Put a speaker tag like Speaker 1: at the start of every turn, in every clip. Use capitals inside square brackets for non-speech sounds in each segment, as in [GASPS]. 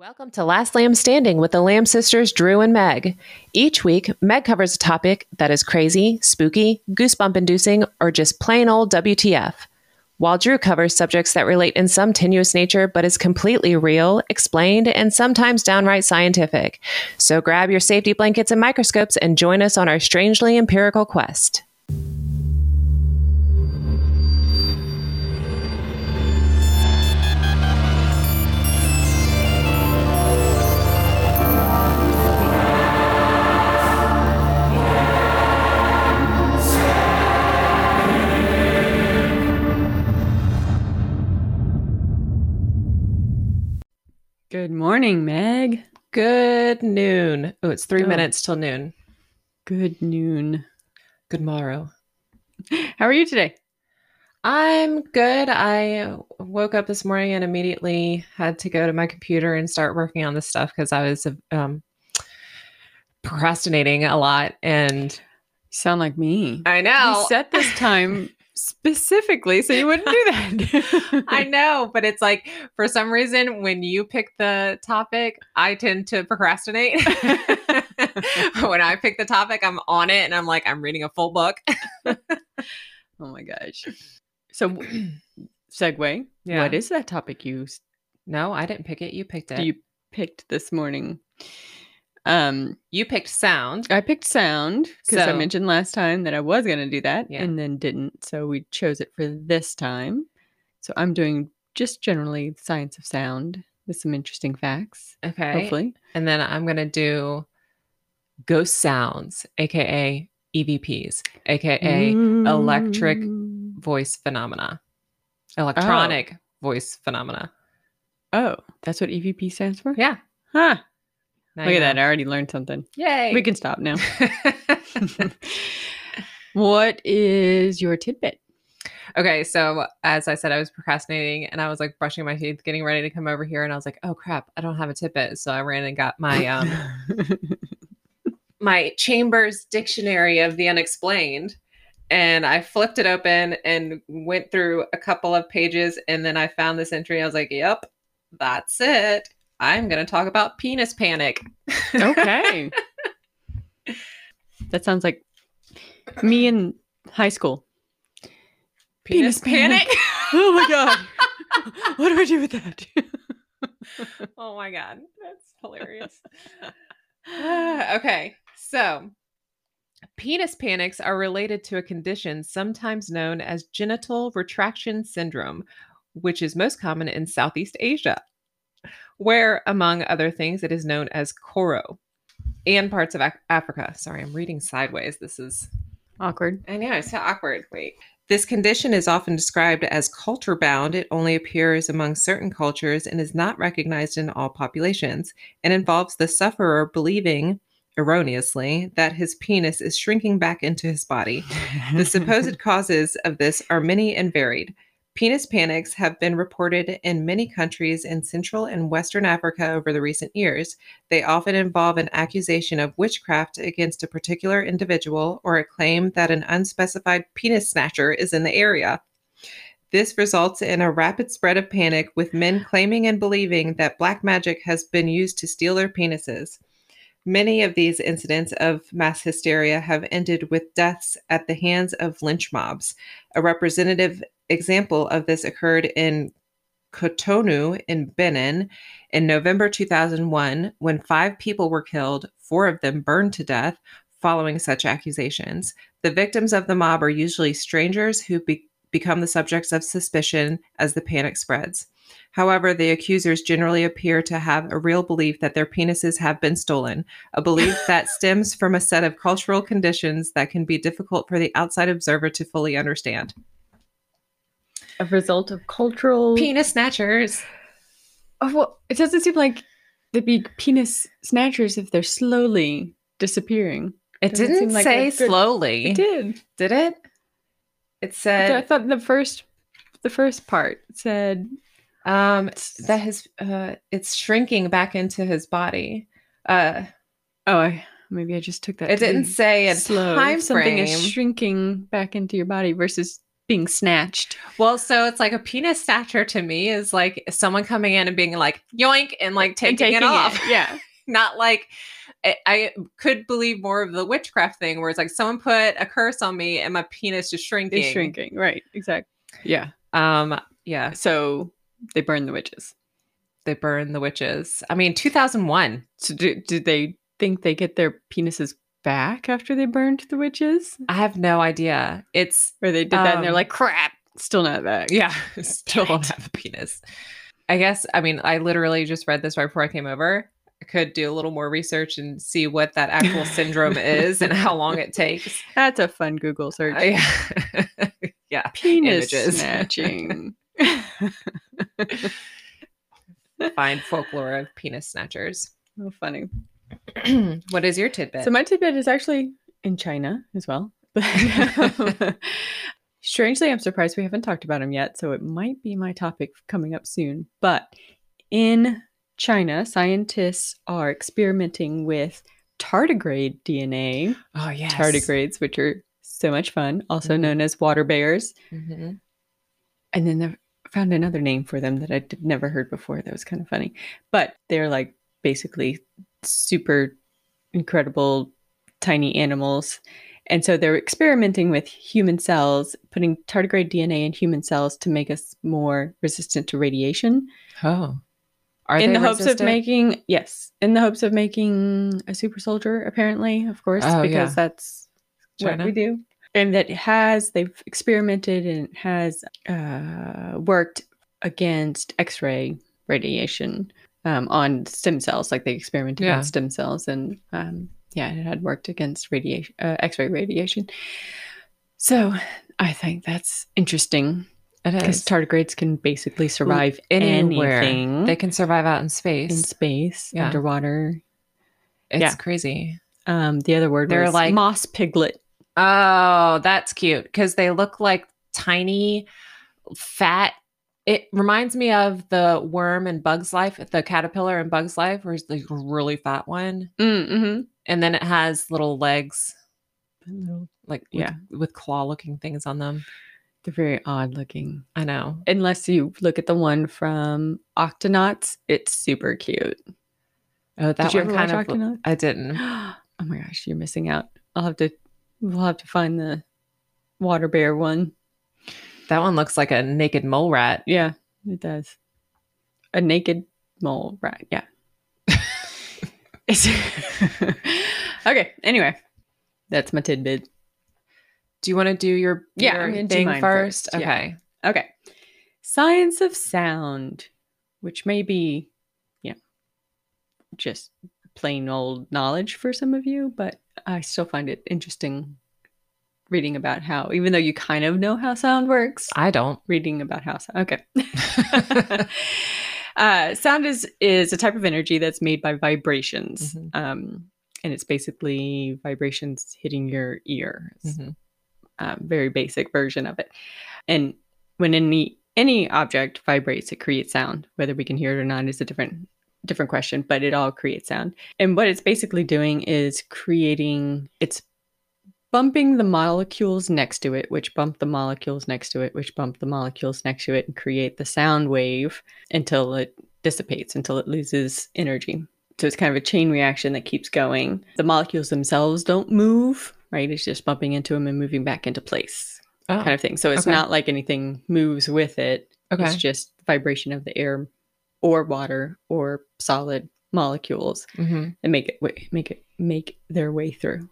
Speaker 1: Welcome to Last Lamb Standing with the Lamb sisters Dru and Megg. Each week, Megg covers a topic that is crazy, spooky, goosebump inducing, or just plain old WTF. While Dru covers subjects that relate in some tenuous nature but is completely real, explained, and sometimes downright scientific. So grab your safety blankets and microscopes and join us on our strangely empirical quest.
Speaker 2: Good morning, Megg.
Speaker 1: Good noon. Oh, it's three
Speaker 2: Oh.
Speaker 1: minutes till noon.
Speaker 2: Good noon.
Speaker 1: Good morrow. [LAUGHS]
Speaker 2: How are you today?
Speaker 1: I'm good. I woke up this morning and immediately had to go to my computer and start working on this stuff because I was um, procrastinating a lot. And
Speaker 2: You sound like me.
Speaker 1: I know.
Speaker 2: You set this time [LAUGHS] specifically so you wouldn't do that. [LAUGHS]
Speaker 1: I know, but it's like for some reason when you pick the topic, I tend to procrastinate. [LAUGHS] when I pick the topic, I'm on it and I'm like, I'm reading a full book. [LAUGHS]
Speaker 2: oh my gosh. So, [CLEARS THROAT] segue.
Speaker 1: Yeah.
Speaker 2: What is that topic you
Speaker 1: No, I didn't pick it. You picked it.
Speaker 2: you picked this morning? Um,
Speaker 1: you picked sound.
Speaker 2: I picked sound because I mentioned last time that I was going to do that
Speaker 1: Yeah.
Speaker 2: and then didn't. So we chose it for this time. So I'm doing just generally science of sound with some interesting facts,
Speaker 1: Okay.
Speaker 2: hopefully.
Speaker 1: And then I'm going to do ghost sounds, aka EVPs, aka electric voice phenomena, electronic voice phenomena.
Speaker 2: Oh, that's what EVP stands for?
Speaker 1: Yeah.
Speaker 2: Huh.
Speaker 1: Now
Speaker 2: Look at that. I already learned something.
Speaker 1: Yay.
Speaker 2: We can stop now. [LAUGHS] [LAUGHS] what is your tidbit?
Speaker 1: okay. So, as I said, I was procrastinating and I was like brushing my teeth, getting ready to come over here. And I was like, oh crap, I don't have a tidbit. So I ran and got my, um, [LAUGHS] my Chambers Dictionary of the Unexplained. And I flipped it open and went through a couple of pages. And then I found this entry. I was like, yep, that's it. I'm going to talk about penis panic.
Speaker 2: okay. [LAUGHS] that sounds like me in high school.
Speaker 1: Penis,
Speaker 2: Penis panic.
Speaker 1: panic. [LAUGHS]
Speaker 2: Oh my God. what do I do with that? [LAUGHS]
Speaker 1: oh my God. That's hilarious. [SIGHS] okay. So, penis panics are related to a condition sometimes known as genital retraction syndrome, which is most common in Southeast Asia, where, among other things, it is known as koro and parts of Af- Africa. Sorry, I'm reading sideways. This is
Speaker 2: Awkward.
Speaker 1: I know, it's so awkward. Wait. This condition is often described as culture bound. It only appears among certain cultures and is not recognized in all populations, and involves the sufferer believing, erroneously, that his penis is shrinking back into his body. The supposed [LAUGHS] causes of this are many and varied. Penis panics have been reported in many countries in Central and Western Africa over the recent years. They often involve an accusation of witchcraft against a particular individual or a claim that an unspecified penis snatcher is in the area. This results in a rapid spread of panic, with men claiming and believing that black magic has been used to steal their penises. Many of these incidents of mass hysteria have ended with deaths at the hands of lynch mobs. A representative example of this occurred in Cotonou in Benin in November 2001 when five people were killed, four of them burned to death following such accusations. The victims of the mob are usually strangers who be- become the subjects of suspicion as the panic spreads. However, the accusers generally appear to have a real belief that their penises have been stolen, a belief [LAUGHS] that stems from a set of cultural conditions that can be difficult for the outside observer to fully understand.
Speaker 2: A result of cultural.
Speaker 1: Penis snatchers.
Speaker 2: Oh, well, it doesn't seem like they'd be penis snatchers if they're slowly disappearing.
Speaker 1: It
Speaker 2: Doesn't
Speaker 1: didn't
Speaker 2: like
Speaker 1: say slowly.
Speaker 2: It did.
Speaker 1: Did it? It said.
Speaker 2: I thought the first, the first part said
Speaker 1: um that his uh it's shrinking back into his body. Uh
Speaker 2: Oh, I, maybe I just took that.
Speaker 1: it didn't say a
Speaker 2: slow.
Speaker 1: time
Speaker 2: Something is shrinking back into your body versus being snatched.
Speaker 1: Well, so it's like a penis snatcher to me is like someone coming in and being like yoink and like taking,
Speaker 2: And
Speaker 1: it off.
Speaker 2: Yeah. [LAUGHS]
Speaker 1: Not like I, I could believe more of the witchcraft thing where it's like someone put a curse on me and my penis just shrinking.
Speaker 2: It's shrinking. Right. Exactly. Yeah.
Speaker 1: Um, yeah,
Speaker 2: So they burn the witches.
Speaker 1: they burn the witches. I mean, 2001.
Speaker 2: So do, do they think they get their penises back after they burned the witches?
Speaker 1: I have no idea. It's
Speaker 2: Or they did that and they're
Speaker 1: Um,
Speaker 2: like, crap, still not back. [LAUGHS]
Speaker 1: yeah, [LAUGHS] still don't have a penis. I guess. I mean, I literally just read this right before I came over. I could do a little more research and see what that actual syndrome is and how long it takes. [LAUGHS]
Speaker 2: That's a fun Google search.
Speaker 1: Uh, yeah, yeah.
Speaker 2: Penis
Speaker 1: images.
Speaker 2: snatching.
Speaker 1: Find folklore of penis snatchers.
Speaker 2: oh, funny. [CLEARS THROAT]
Speaker 1: what is your tidbit?
Speaker 2: So my tidbit is actually in China as well. [LAUGHS] [LAUGHS] Strangely, I'm surprised we haven't talked about him yet, so it might be my topic coming up soon. But in China, scientists are experimenting with tardigrade DNA,
Speaker 1: oh yes,
Speaker 2: tardigrades, which are so much fun, also
Speaker 1: Mhm.
Speaker 2: known as water bears.
Speaker 1: Mhm.
Speaker 2: And then they found another name for them that I'd never heard before. That was kind of funny. But they're like basically super incredible tiny animals. And so they're experimenting with human cells, putting tardigrade DNA in human cells to make us more resistant to radiation.
Speaker 1: Oh, are
Speaker 2: in the hopes of making, yes, in the hopes of making a super soldier, apparently, of course,
Speaker 1: Oh,
Speaker 2: because
Speaker 1: yeah.
Speaker 2: that's
Speaker 1: China?
Speaker 2: what we do. And that has, they've experimented and it has uh, worked against X ray radiation um, on stem cells. Like they experimented
Speaker 1: Yeah.
Speaker 2: on stem cells and um, yeah, it had worked against radiation, uh, X ray radiation. So I think that's interesting because tardigrades can basically survive
Speaker 1: anywhere.
Speaker 2: anything
Speaker 1: They can survive out in space.
Speaker 2: in space,
Speaker 1: Yeah.
Speaker 2: underwater.
Speaker 1: it's
Speaker 2: yeah.
Speaker 1: crazy.
Speaker 2: Um, the other word
Speaker 1: They're
Speaker 2: was
Speaker 1: like-
Speaker 2: moss piglet.
Speaker 1: Oh, that's cute because they look like tiny, fat. It reminds me of the worm and Bug's Life, the caterpillar and Bug's Life, where it's the really fat one,
Speaker 2: Mm-hmm.
Speaker 1: and then it has little legs, like with,
Speaker 2: Yeah.
Speaker 1: with claw-looking things on them.
Speaker 2: They're very odd looking.
Speaker 1: I know.
Speaker 2: Unless you look at the one from Octonauts, it's super cute.
Speaker 1: Oh, that
Speaker 2: Did you
Speaker 1: one
Speaker 2: ever
Speaker 1: kind
Speaker 2: watch
Speaker 1: of.
Speaker 2: Octonauts?
Speaker 1: I didn't. [GASPS]
Speaker 2: oh my gosh, you're missing out. I'll have to. We'll have to find the water bear one.
Speaker 1: That one looks like a naked mole rat.
Speaker 2: Yeah, it does. A naked mole rat. Yeah. [LAUGHS] Okay. Anyway, that's my tidbit.
Speaker 1: Do you want to do your,
Speaker 2: Yeah,
Speaker 1: your
Speaker 2: I'm do
Speaker 1: thing
Speaker 2: mine
Speaker 1: first?
Speaker 2: first, yeah.
Speaker 1: Okay.
Speaker 2: Okay. Science of sound, which may be, you know, just plain old knowledge for some of you, but I still find it interesting reading about how, even though you kind of know how sound works,
Speaker 1: I don't.
Speaker 2: reading about how sound. Okay. [LAUGHS] [LAUGHS] uh, sound is is a type of energy that's made by vibrations,
Speaker 1: Mhm.
Speaker 2: um, and it's basically vibrations hitting your ear.
Speaker 1: Mhm.
Speaker 2: um, very basic version of it. And when any any object vibrates, it creates sound. Whether we can hear it or not is a different different question, but it all creates sound. And what it's basically doing is creating it's bumping the molecules next to it, which bump the molecules next to it, which bump the molecules next to it, and create the sound wave until it dissipates, until it loses energy. So it's kind of a chain reaction that keeps going. The molecules themselves don't move, right? It's just bumping into them and moving back into place,
Speaker 1: Oh,
Speaker 2: kind of thing. So it's
Speaker 1: okay.
Speaker 2: not like anything moves with it.
Speaker 1: okay.
Speaker 2: It's just vibration of the air or water or solid molecules
Speaker 1: hmm
Speaker 2: and make it make it make their way through.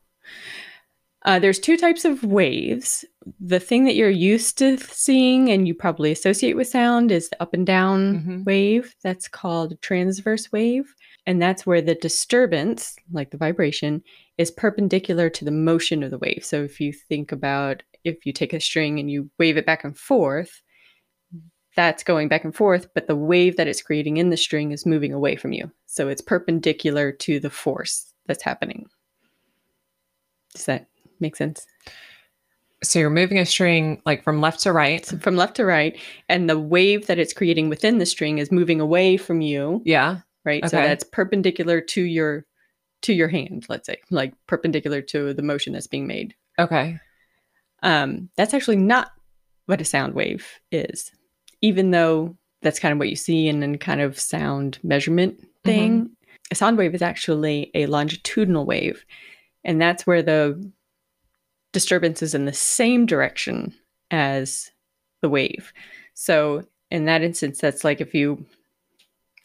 Speaker 2: Uh, there's two types of waves. The thing that you're used to seeing and you probably associate with sound is the up and down
Speaker 1: Mhm.
Speaker 2: wave. That's called a transverse wave. And that's where the disturbance, like the vibration, is perpendicular to the motion of the wave. So if you think about if you take a string and you wave it back and forth, that's going back and forth, but the wave that it's creating in the string is moving away from you. So it's perpendicular to the force that's happening. Does that make sense?
Speaker 1: So you're moving a string like from left to right.
Speaker 2: So from left to right, and the wave that it's creating within the string is moving away from you,
Speaker 1: Yeah.
Speaker 2: right? So that's perpendicular to your to your hand, let's say, like perpendicular to the motion that's being made.
Speaker 1: Okay.
Speaker 2: Um, that's actually not what a sound wave is, even though that's kind of what you see in a kind of sound measurement thing. A sound wave is actually a longitudinal wave, and that's where the disturbance is in the same direction as the wave. So in that instance, that's like if you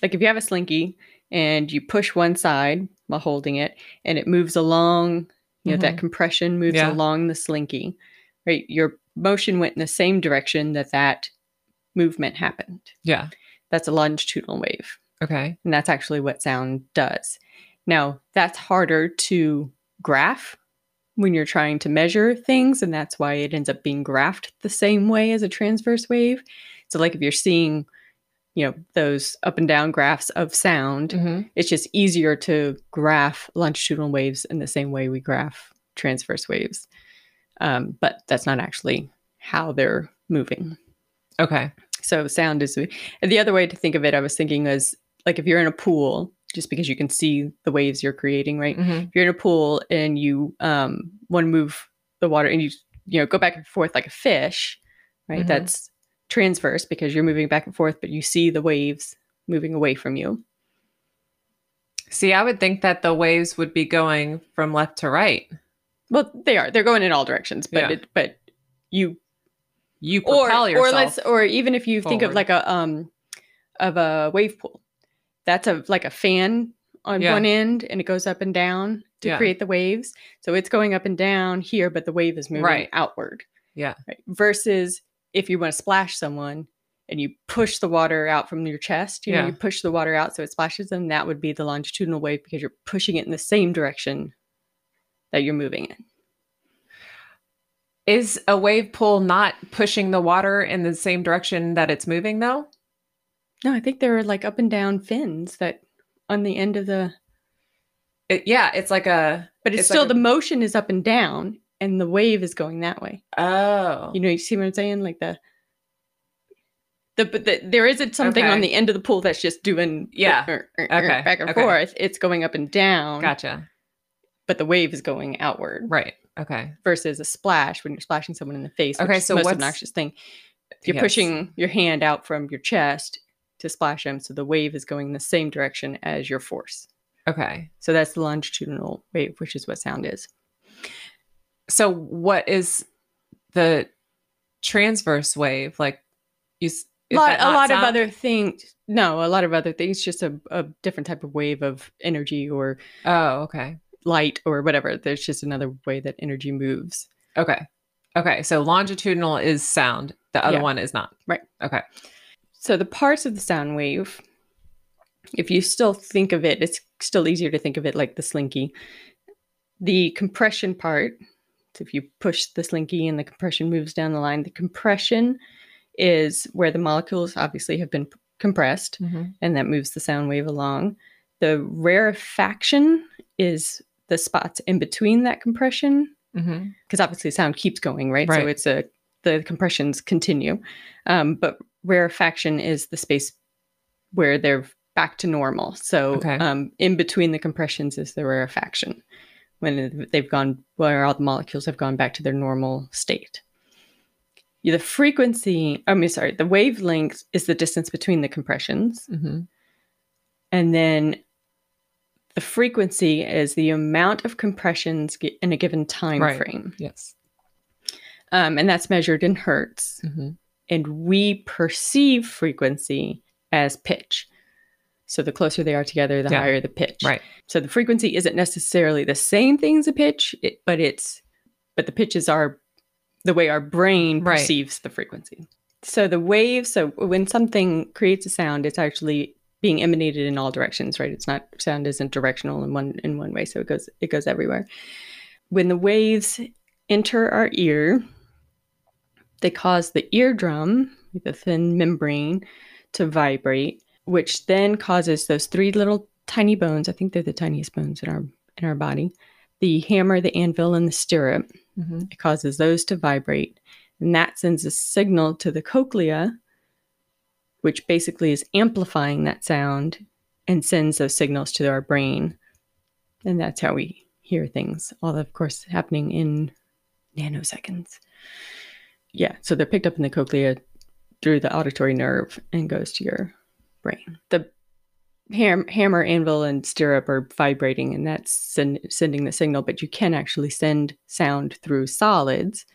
Speaker 2: like if you have a slinky and you push one side while holding it and it moves along, you know, that
Speaker 1: Mhm.
Speaker 2: compression moves
Speaker 1: Yeah.
Speaker 2: along the slinky, right? Your motion went in the same direction that that movement happened.
Speaker 1: Yeah.
Speaker 2: That's a longitudinal wave.
Speaker 1: Okay.
Speaker 2: And that's actually what sound does. Now, that's harder to graph when you're trying to measure things, and that's why it ends up being graphed the same way as a transverse wave. So, like if you're seeing, you know, those up and down graphs of sound,
Speaker 1: hmm
Speaker 2: it's just easier to graph longitudinal waves in the same way we graph transverse waves. Um, but that's not actually how they're moving.
Speaker 1: Okay.
Speaker 2: So sound is the other way to think of it. I was thinking was like if you're in a pool, just because you can see the waves you're creating, right?
Speaker 1: hmm
Speaker 2: If you're in a pool and you um, want to move the water and you you know go back and forth like a fish, right?
Speaker 1: Mhm.
Speaker 2: That's transverse because you're moving back and forth, but you see the waves moving away from you.
Speaker 1: See, I would think that the waves would be going from left to right.
Speaker 2: Well, they are. They're going in all directions, but
Speaker 1: Yeah.
Speaker 2: it, but you
Speaker 1: You
Speaker 2: or
Speaker 1: propel
Speaker 2: or
Speaker 1: yourself.
Speaker 2: let's or even if you think of like a um of a wave pool, that's a like a fan on
Speaker 1: Yeah.
Speaker 2: one end and it goes up and down to
Speaker 1: Yeah.
Speaker 2: create the waves. So it's going up and down here, but the wave is moving
Speaker 1: Right.
Speaker 2: outward.
Speaker 1: Yeah.
Speaker 2: Right. Versus if you want to splash someone and you push the water out from your chest, you know, you push the water out so it splashes them, that would be the longitudinal wave because you're pushing it in the same direction that you're moving in.
Speaker 1: Is a wave pool not pushing the water in the same direction that it's moving, though?
Speaker 2: No, I think there are like up and down fins that on the end of the
Speaker 1: It, yeah, it's like a.
Speaker 2: but it's,
Speaker 1: It's like
Speaker 2: still
Speaker 1: a-
Speaker 2: the motion is up and down and the wave is going that way.
Speaker 1: Oh.
Speaker 2: You know, you see what I'm saying? Like the the but the, there isn't something on the end of the pool that's just doing
Speaker 1: Yeah. [LAUGHS]
Speaker 2: er, er, er,
Speaker 1: Okay.
Speaker 2: back and
Speaker 1: Okay.
Speaker 2: forth. It's going up and down,
Speaker 1: Gotcha.
Speaker 2: but the wave is going outward
Speaker 1: Right. Okay.
Speaker 2: versus a splash when you're splashing someone in the face.
Speaker 1: Okay, so
Speaker 2: the most
Speaker 1: what's-
Speaker 2: obnoxious thing. You're
Speaker 1: Yes.
Speaker 2: pushing your hand out from your chest to splash them, so the wave is going in the same direction as your force.
Speaker 1: Okay.
Speaker 2: So that's the longitudinal wave, which is what sound is.
Speaker 1: So, what is the transverse wave like? You s-
Speaker 2: lot, a lot of other things. No, a lot of other things. Just a, a different type of wave of energy or
Speaker 1: Oh, okay.
Speaker 2: light or whatever. There's just another way that energy moves.
Speaker 1: Okay. Okay. So longitudinal is sound. The other
Speaker 2: Yeah.
Speaker 1: one is not.
Speaker 2: Right.
Speaker 1: Okay.
Speaker 2: So the parts of the sound wave, if you still think of it, it's still easier to think of it like the slinky. The compression part, so if you push the slinky and the compression moves down the line, the compression is where the molecules obviously have been compressed. and that moves the sound wave along. The rarefaction is the spots in between that compression,
Speaker 1: Mm-hmm.
Speaker 2: because obviously sound keeps going, right? So it's a the compressions continue, um, but rarefaction is the space where they're back to normal. So
Speaker 1: Okay.
Speaker 2: um, in between the compressions is the rarefaction when they've gone where all the molecules have gone back to their normal state. The frequency, I mean, sorry, the wavelength is the distance between the compressions.
Speaker 1: Mm-hmm.
Speaker 2: And then the frequency is the amount of compressions in a given time
Speaker 1: Right.
Speaker 2: frame.
Speaker 1: Yes.
Speaker 2: Um, and that's measured in hertz.
Speaker 1: Mm-hmm.
Speaker 2: And we perceive frequency as pitch. So the closer they are together, the
Speaker 1: Yeah.
Speaker 2: higher the pitch.
Speaker 1: Right.
Speaker 2: So the frequency isn't necessarily the same thing as a pitch, it, but it's but the pitches are the way our brain
Speaker 1: Right.
Speaker 2: perceives the frequency. So the wave, so when something creates a sound, it's actually being emanated in all directions, right? It's not sound isn't directional in one in one way, so it goes it goes everywhere. When the waves enter our ear, they cause the eardrum, the thin membrane, to vibrate, which then causes those three little tiny bones. I think they're the tiniest bones in our in our body. The hammer, the anvil, and the stirrup.
Speaker 1: Mm-hmm.
Speaker 2: It causes those to vibrate, and that sends a signal to the cochlea, which basically is amplifying that sound and sends those signals to our brain, and that's how we hear things. All of course happening in nanoseconds. Yeah, so they're picked up in the cochlea through the auditory nerve and goes to your brain. The ham- hammer, anvil, and stirrup are vibrating, and that's send- sending the signal. But you can actually send sound through solids,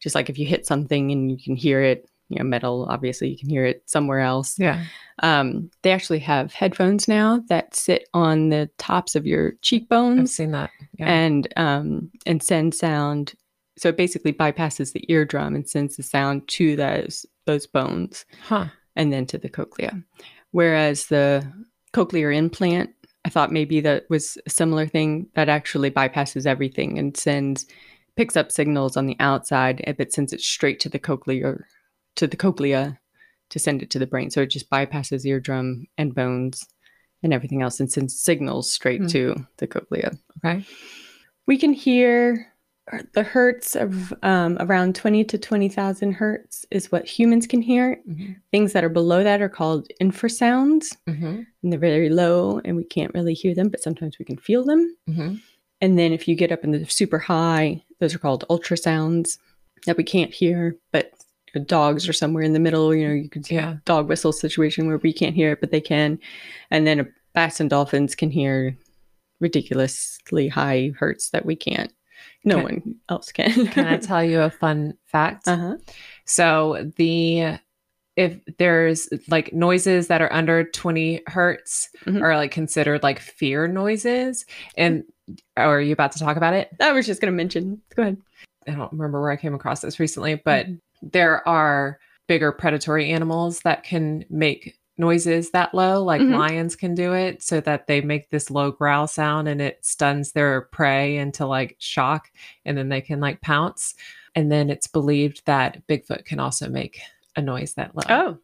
Speaker 2: just like if you hit something and you can hear it. You know, metal. Obviously, you can hear it somewhere else.
Speaker 1: Yeah.
Speaker 2: Um, they actually have headphones now that sit on the tops of your cheekbones.
Speaker 1: I've seen that. Yeah.
Speaker 2: and um, and send sound. So it basically bypasses the eardrum and sends the sound to those those bones
Speaker 1: huh.
Speaker 2: and then to the cochlea. Whereas the cochlear implant, I thought maybe that was a similar thing that actually bypasses everything and sends picks up signals on the outside, eh, but sends it straight to the cochlear to the cochlea to send it to the brain. So it just bypasses eardrum and bones and everything else and sends signals straight
Speaker 1: Hmm.
Speaker 2: to the cochlea.
Speaker 1: Okay.
Speaker 2: We can hear the hertz of um, around 20 to 20,000 hertz is what humans can hear.
Speaker 1: Mm-hmm.
Speaker 2: Things that are below that are called infrasounds,
Speaker 1: Mm-hmm.
Speaker 2: and they're very low, and we can't really hear them, but sometimes we can feel them.
Speaker 1: Mm-hmm.
Speaker 2: And then if you get up in the super high, those are called ultrasounds that we can't hear, but dogs are somewhere in the middle. You know, you could see
Speaker 1: Yeah.
Speaker 2: a dog whistle situation where we can't hear it, but they can. And then bats and dolphins can hear ridiculously high hertz that we can't. No
Speaker 1: Can-
Speaker 2: one else can. [LAUGHS]
Speaker 1: Can I tell you a fun fact?
Speaker 2: uh-huh.
Speaker 1: So the if there's like noises that are under 20 hertz
Speaker 2: Mhm.
Speaker 1: are like considered like fear noises. And are you about to talk about it?
Speaker 2: I was just going to mention. Go ahead.
Speaker 1: I don't remember where I came across this recently, but
Speaker 2: Mhm.
Speaker 1: there are bigger predatory animals that can make noises that low, like
Speaker 2: Mhm.
Speaker 1: lions can do it, so that they make this low growl sound and it stuns their prey into like shock and then they can like pounce. And then it's believed that Bigfoot can also make a noise that low.
Speaker 2: Oh, of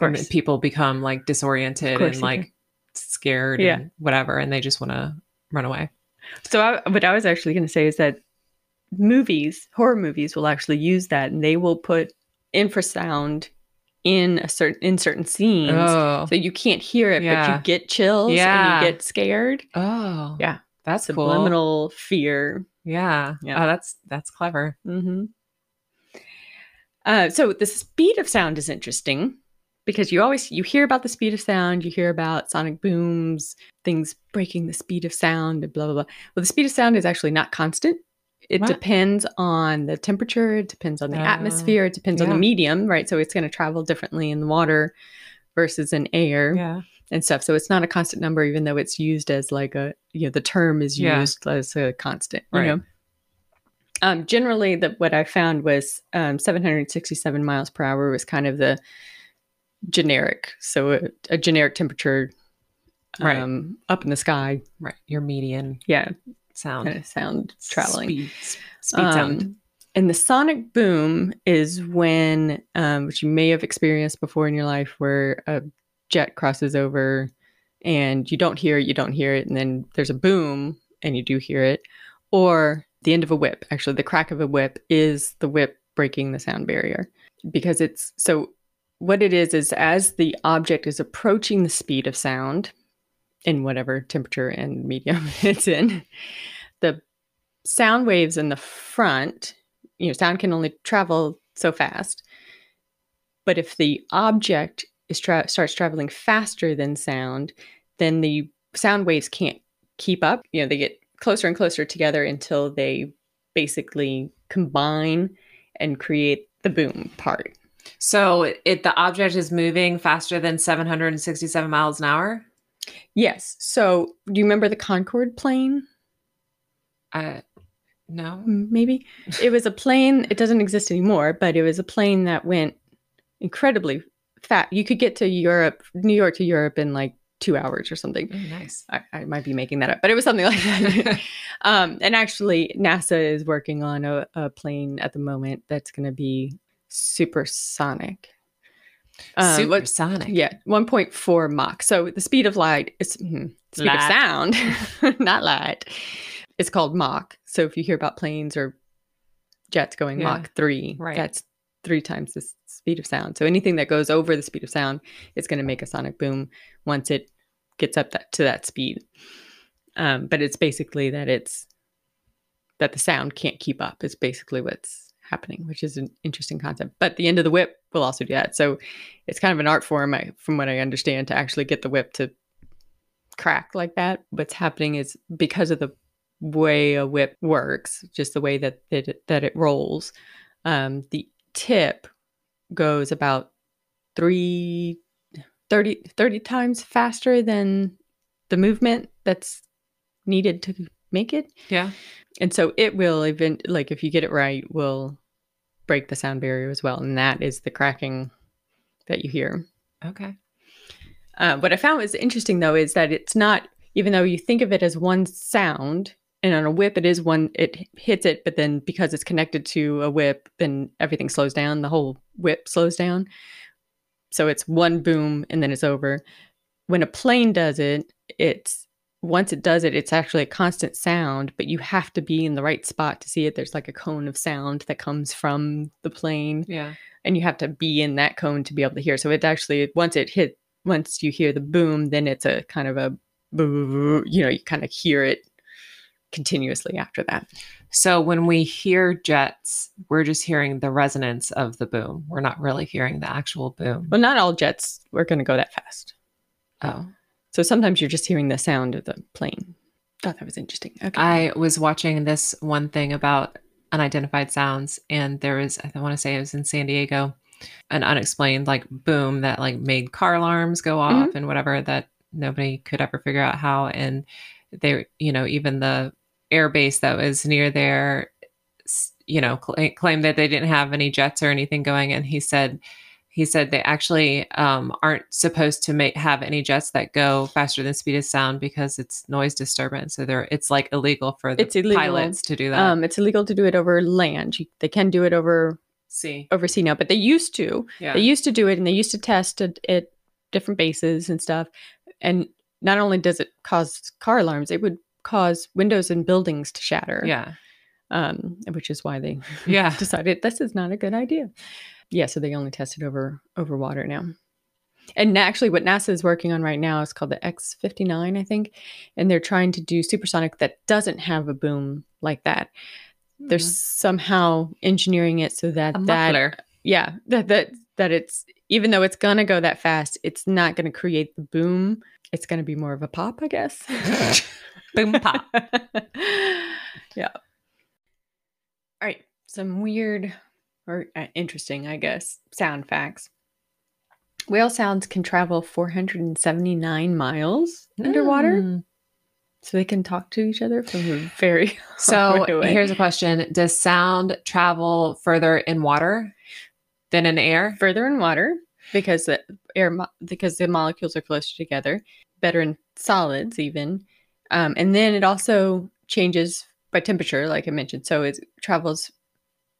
Speaker 1: And
Speaker 2: course.
Speaker 1: people become like disoriented and like
Speaker 2: can.
Speaker 1: scared
Speaker 2: Yeah.
Speaker 1: and whatever, and they just want to run away.
Speaker 2: So, I, what I was actually going to say is that movies, horror movies, will actually use that, and they will put infrasound in a certain in certain scenes,
Speaker 1: Oh,
Speaker 2: so you can't hear it, but you get chills
Speaker 1: Yeah.
Speaker 2: and you get scared.
Speaker 1: oh,
Speaker 2: Yeah.
Speaker 1: that's cool.
Speaker 2: Subliminal fear.
Speaker 1: Yeah.
Speaker 2: Yeah.
Speaker 1: Oh, that's that's clever.
Speaker 2: hmm Uh, so the speed of sound is interesting because you always you hear about the speed of sound, you hear about sonic booms, things breaking the speed of sound, and blah blah blah. Well, the speed of sound is actually not constant. It depends on the temperature, it depends on the
Speaker 1: Oh,
Speaker 2: atmosphere, it depends on the medium, right? So it's going to travel differently in the water versus in air
Speaker 1: Yeah.
Speaker 2: and stuff. So it's not a constant number, even though it's used as like a you know the term is
Speaker 1: Yeah.
Speaker 2: used as a constant. You
Speaker 1: Right.
Speaker 2: know? Um, generally, the what I found was um, 767 miles per hour was kind of the generic. So a, a generic temperature,
Speaker 1: Right.
Speaker 2: um, up in the sky.
Speaker 1: Right. Your median
Speaker 2: Yeah,
Speaker 1: sound.
Speaker 2: kind of sound traveling.
Speaker 1: Speed, speed
Speaker 2: Um,
Speaker 1: sound.
Speaker 2: And the sonic boom is when, um, which you may have experienced before in your life, where a jet crosses over and you don't hear it, you don't hear it, and then there's a boom and you do hear it. Or the end of a whip. Actually, the crack of a whip is the whip breaking the sound barrier because it's so. What it is is as the object is approaching the speed of sound in whatever temperature and medium [LAUGHS] it's in, the sound waves in the front you know sound can only travel so fast but if the object is tra- starts traveling faster than sound then the sound waves can't keep up. You know they get closer and closer together until they basically combine and create the boom part.
Speaker 1: So it the object is moving faster than 767 miles an hour.
Speaker 2: Yes. So do you remember the concorde plane?
Speaker 1: Uh, no.
Speaker 2: Maybe. It was a plane it doesn't exist anymore but it was a plane that went incredibly fast you could get to europe new york to europe in like two hours or something.
Speaker 1: Oh, nice.
Speaker 2: I, I might be making that up but it was something [LAUGHS] like that. [LAUGHS] Um, and actually nasa is working on a, a plane at the moment that's going to be supersonic Um, what-
Speaker 1: Supersonic.
Speaker 2: yeah 1.4 mach so the speed of light is mhm, speed
Speaker 1: Light.
Speaker 2: of sound [LAUGHS] not light it's called mach so if you hear about planes or jets going
Speaker 1: Yeah.
Speaker 2: mach 3
Speaker 1: Right.
Speaker 2: that's three times the speed of sound so anything that goes over the speed of sound is going to make a sonic boom once it gets up that, to that speed um, but it's basically that it's that the sound can't keep up is basically what's happening, which is an interesting concept. But the end of the whip do that. So it's kind of an art form, I, from what I understand, to actually get the whip to crack like that. What's happening is because of the way a whip works, just the way that it, that it rolls, um, the tip goes about three, 30, 30 times faster than the movement that's needed to make it.
Speaker 1: Yeah.
Speaker 2: And so it will even like if you get it right, will break the sound barrier as well. And that is the cracking that you hear.
Speaker 1: Okay.
Speaker 2: Uh, what I found was interesting though is that it's not even though you think of it as one sound, and on a whip it is one it hits it, but then because it's connected to a whip, then everything slows down. The whole whip slows down. So it's one boom and then it's over. When a plane does it, it's once it does it, it's actually a constant sound, but you have to be in the right spot to see it. There's like a cone of sound that comes from the plane.
Speaker 1: Yeah.
Speaker 2: And you have to be in that cone to be able to hear. So it actually, once it hit, once you hear the boom, then it's a kind of a, you know, you kind of hear it continuously after that.
Speaker 1: So when we hear jets, we're just hearing the resonance of the boom. We're not really hearing the actual boom.
Speaker 2: Well, not all jets We're going to go that fast.
Speaker 1: Oh.
Speaker 2: So sometimes you're just hearing the sound of the plane. Thought that was interesting. Okay.
Speaker 1: I was watching this one thing about unidentified sounds, and there was, I want to say it was in San Diego, an unexplained like boom that like made car alarms go off mm-hmm. and whatever that nobody could ever figure out how. And they, you know, even the air base that was near there, you know, cl- claimed that they didn't have any jets or anything going. And he said, he said they actually um, aren't supposed to make have any jets that go faster than speed of sound because it's noise disturbance. So they're it's like illegal for the
Speaker 2: It's illegal.
Speaker 1: pilots to do that.
Speaker 2: um, it's illegal to do it over land. They can do it over
Speaker 1: sea,
Speaker 2: over sea now, but they used to.
Speaker 1: yeah,
Speaker 2: They used to do it, and they used to test it at different bases and stuff. And not only does it cause car alarms, it would cause windows in buildings to shatter.
Speaker 1: yeah,
Speaker 2: um, which is why they
Speaker 1: yeah. [LAUGHS]
Speaker 2: decided this is not a good idea. Yeah, so they only test it over over water now. And actually, what NASA is working on right now is called the X59, I think, and they're trying to do supersonic that doesn't have a boom like that. They're hmm. somehow engineering it so that that yeah that that that it's even though it's gonna go that fast, it's not gonna create the boom. It's gonna be more of a pop, I guess. [LAUGHS]
Speaker 1: Boom pop. [LAUGHS]
Speaker 2: yeah. All right. Some weird or uh, interesting, I guess, sound facts. Whale sounds can travel 479 miles underwater,
Speaker 1: Mm.
Speaker 2: so they can talk to each other from a very [LAUGHS]
Speaker 1: So here's a question: Does sound travel further in water than in air?
Speaker 2: further in water because the air mo- because the molecules are closer together, better in solids even, um, and then it also changes by temperature, like I mentioned. So it travels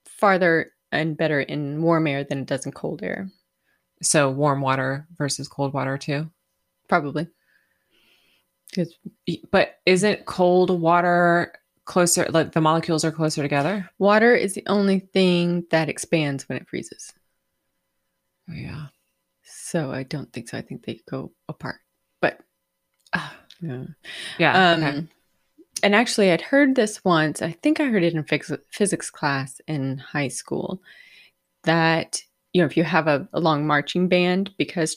Speaker 2: farther and better in warm air than it does in cold air,
Speaker 1: So warm water versus cold water too.
Speaker 2: Probably.
Speaker 1: But isn't cold water closer? Like the molecules are closer together.
Speaker 2: water is the only thing that expands when it freezes.
Speaker 1: Oh, yeah.
Speaker 2: So I don't think so. I think they go apart. But
Speaker 1: Ah,
Speaker 2: yeah.
Speaker 1: yeah.
Speaker 2: Um,
Speaker 1: okay.
Speaker 2: And actually, I'd heard this once. I think I heard it in phys- physics class in high school that, you know, if you have a, a long marching band, because,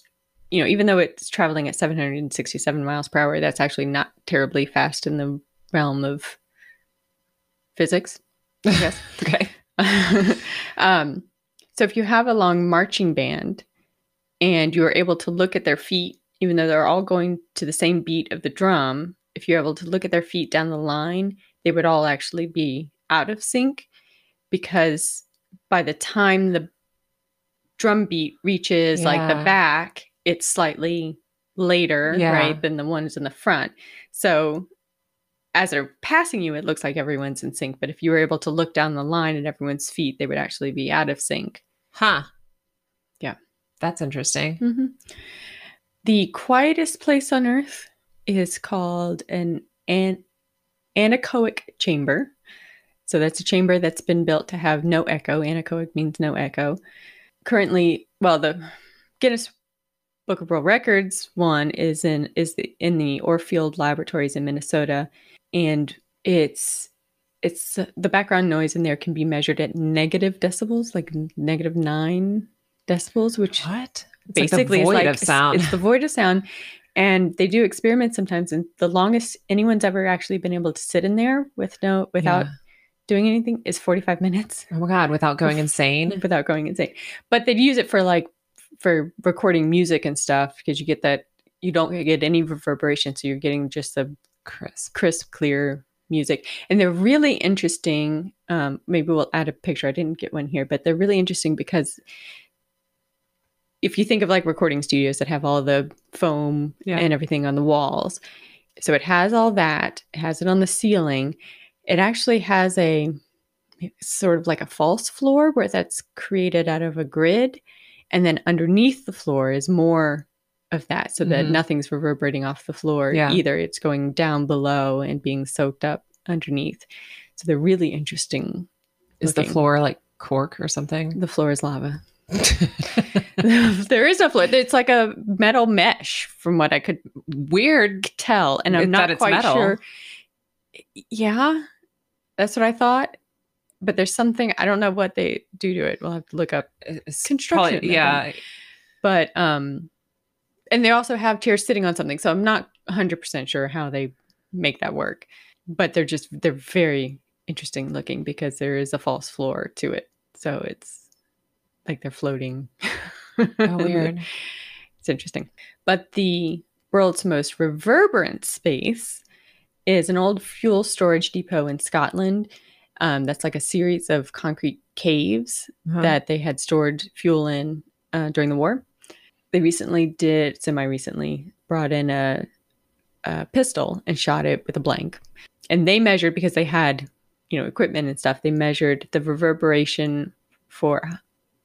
Speaker 2: you know, even though it's traveling at 767 miles per hour, that's actually not terribly fast in the realm of physics, yes. [LAUGHS]
Speaker 1: Okay. [LAUGHS]
Speaker 2: um, so if you have a long marching band and you are able to look at their feet, even though they're all going to the same beat of the drum, if you're able to look at their feet down the line, they would all actually be out of sync because by the time the drum beat reaches like the back, it's slightly later,
Speaker 1: Yeah.
Speaker 2: right, than the ones in the front. So as they're passing you, it looks like everyone's in sync. But if you were able to look down the line at everyone's feet, they would actually be out of sync.
Speaker 1: Huh.
Speaker 2: Yeah.
Speaker 1: That's interesting.
Speaker 2: Mm-hmm. The quietest place on Earth is called an, an anechoic chamber. So that's a chamber that's been built to have no echo. Anechoic means no echo. Currently, well, the Guinness Book of World Records one is in is the, in the Orfield Laboratories in Minnesota, and it's it's the background noise in there can be measured at negative decibels, like negative nine decibels, which
Speaker 1: What?
Speaker 2: basically
Speaker 1: like void
Speaker 2: is like
Speaker 1: of sound.
Speaker 2: It's, it's the void of sound. And they do experiments sometimes, and the longest anyone's ever actually been able to sit in there with no without
Speaker 1: Yeah.
Speaker 2: doing anything is 45 minutes
Speaker 1: Oh my god, without going [LAUGHS] insane.
Speaker 2: without going insane. But they'd use it for like for recording music and stuff because you get that you don't get any reverberation, so you're getting just the
Speaker 1: Crisp.
Speaker 2: crisp, clear music. And they're really interesting. Um, maybe we'll add a picture. I didn't get one here, but they're really interesting because if you think of like recording studios that have all the foam
Speaker 1: Yeah.
Speaker 2: and everything on the walls, so it has all that, it has it on the ceiling. It actually has a sort of like a false floor where that's created out of a grid. And then underneath the floor is more of that so that
Speaker 1: Mhm.
Speaker 2: nothing's reverberating off the floor
Speaker 1: Yeah.
Speaker 2: either. It's going down below and being soaked up underneath. So they're really interesting.
Speaker 1: Is the floor like cork or something?
Speaker 2: The floor is lava. [LAUGHS] there is no floor. It's like a metal mesh from what I could
Speaker 1: Weird.
Speaker 2: tell. And I'm
Speaker 1: It-
Speaker 2: not quite
Speaker 1: metal.
Speaker 2: sure. Yeah, that's what I thought. But there's something, I don't know what they do to it. We'll have to look up.
Speaker 1: It's
Speaker 2: Construction,
Speaker 1: probably- yeah.
Speaker 2: But, um, and they also have chairs sitting on something. So I'm not 100% sure how they make that work. But they're just, they're very interesting looking because there is a false floor to it. So it's like they're floating.
Speaker 1: Oh, [LAUGHS] weird.
Speaker 2: It's interesting. But the world's most reverberant space is an old fuel storage depot in Scotland. Um, that's like a series of concrete caves
Speaker 1: Huh.
Speaker 2: that they had stored fuel in uh, during the war. They recently did, semi recently, brought in a, a pistol and shot it with a blank. And they measured because they had, you know, equipment and stuff. They measured the reverberation for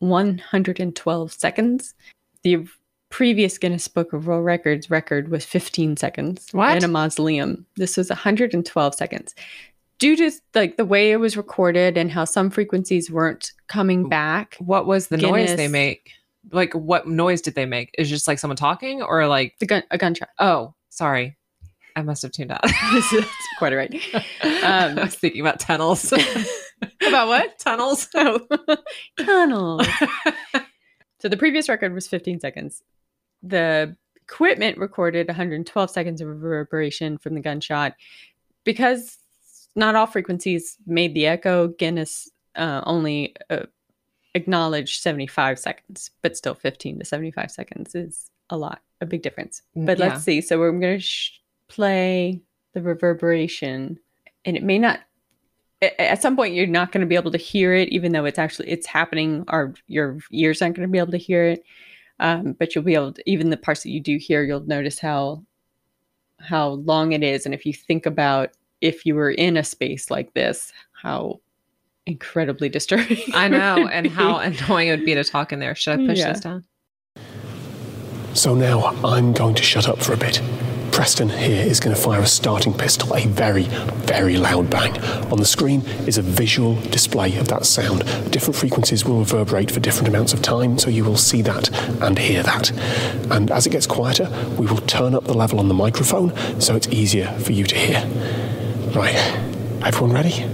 Speaker 2: 112 seconds. The previous Guinness Book of World Records record was 15 seconds
Speaker 1: What?
Speaker 2: in a mausoleum. This was 112 seconds. Due to like the way it was recorded and how some frequencies weren't coming back,
Speaker 1: what was the noise they make? Like, what noise did they make? Is it just like someone talking or like,
Speaker 2: the gun a gunshot.
Speaker 1: oh, sorry. I must have tuned out. [LAUGHS]
Speaker 2: That's quite all right. [LAUGHS]
Speaker 1: I was thinking about tunnels. [LAUGHS]
Speaker 2: About what? [LAUGHS]
Speaker 1: tunnels? [LAUGHS]
Speaker 2: Oh, [LAUGHS] tunnels. So the previous record was 15 seconds. The equipment recorded 112 seconds of reverberation from the gunshot. Because not all frequencies made the echo, Guinness uh, only uh, acknowledged 75 seconds, but still 15 to 75 seconds is a lot, a big difference. But
Speaker 1: Yeah.
Speaker 2: let's see. So we're going to sh- play the reverberation, and it may not. A- At some point, you're not going to be able to hear it, even though it's actually it's happening. Or your ears aren't going to be able to hear it, um, but you'll be able to. Even the parts that you do hear, you'll notice how how long it is, and if you think about if you were in a space like this, how incredibly disturbing. [LAUGHS]
Speaker 1: I know. And how annoying it would be to talk in there. Should I push
Speaker 2: Yeah.
Speaker 1: this down?
Speaker 3: So now I'm going to shut up for a bit. Preston here is going to fire a starting pistol, a very, very loud bang. On the screen is a visual display of that sound. Different frequencies will reverberate for different amounts of time, so you will see that and hear that. And as it gets quieter, we will turn up the level on the microphone so it's easier for you to hear. Right, everyone ready?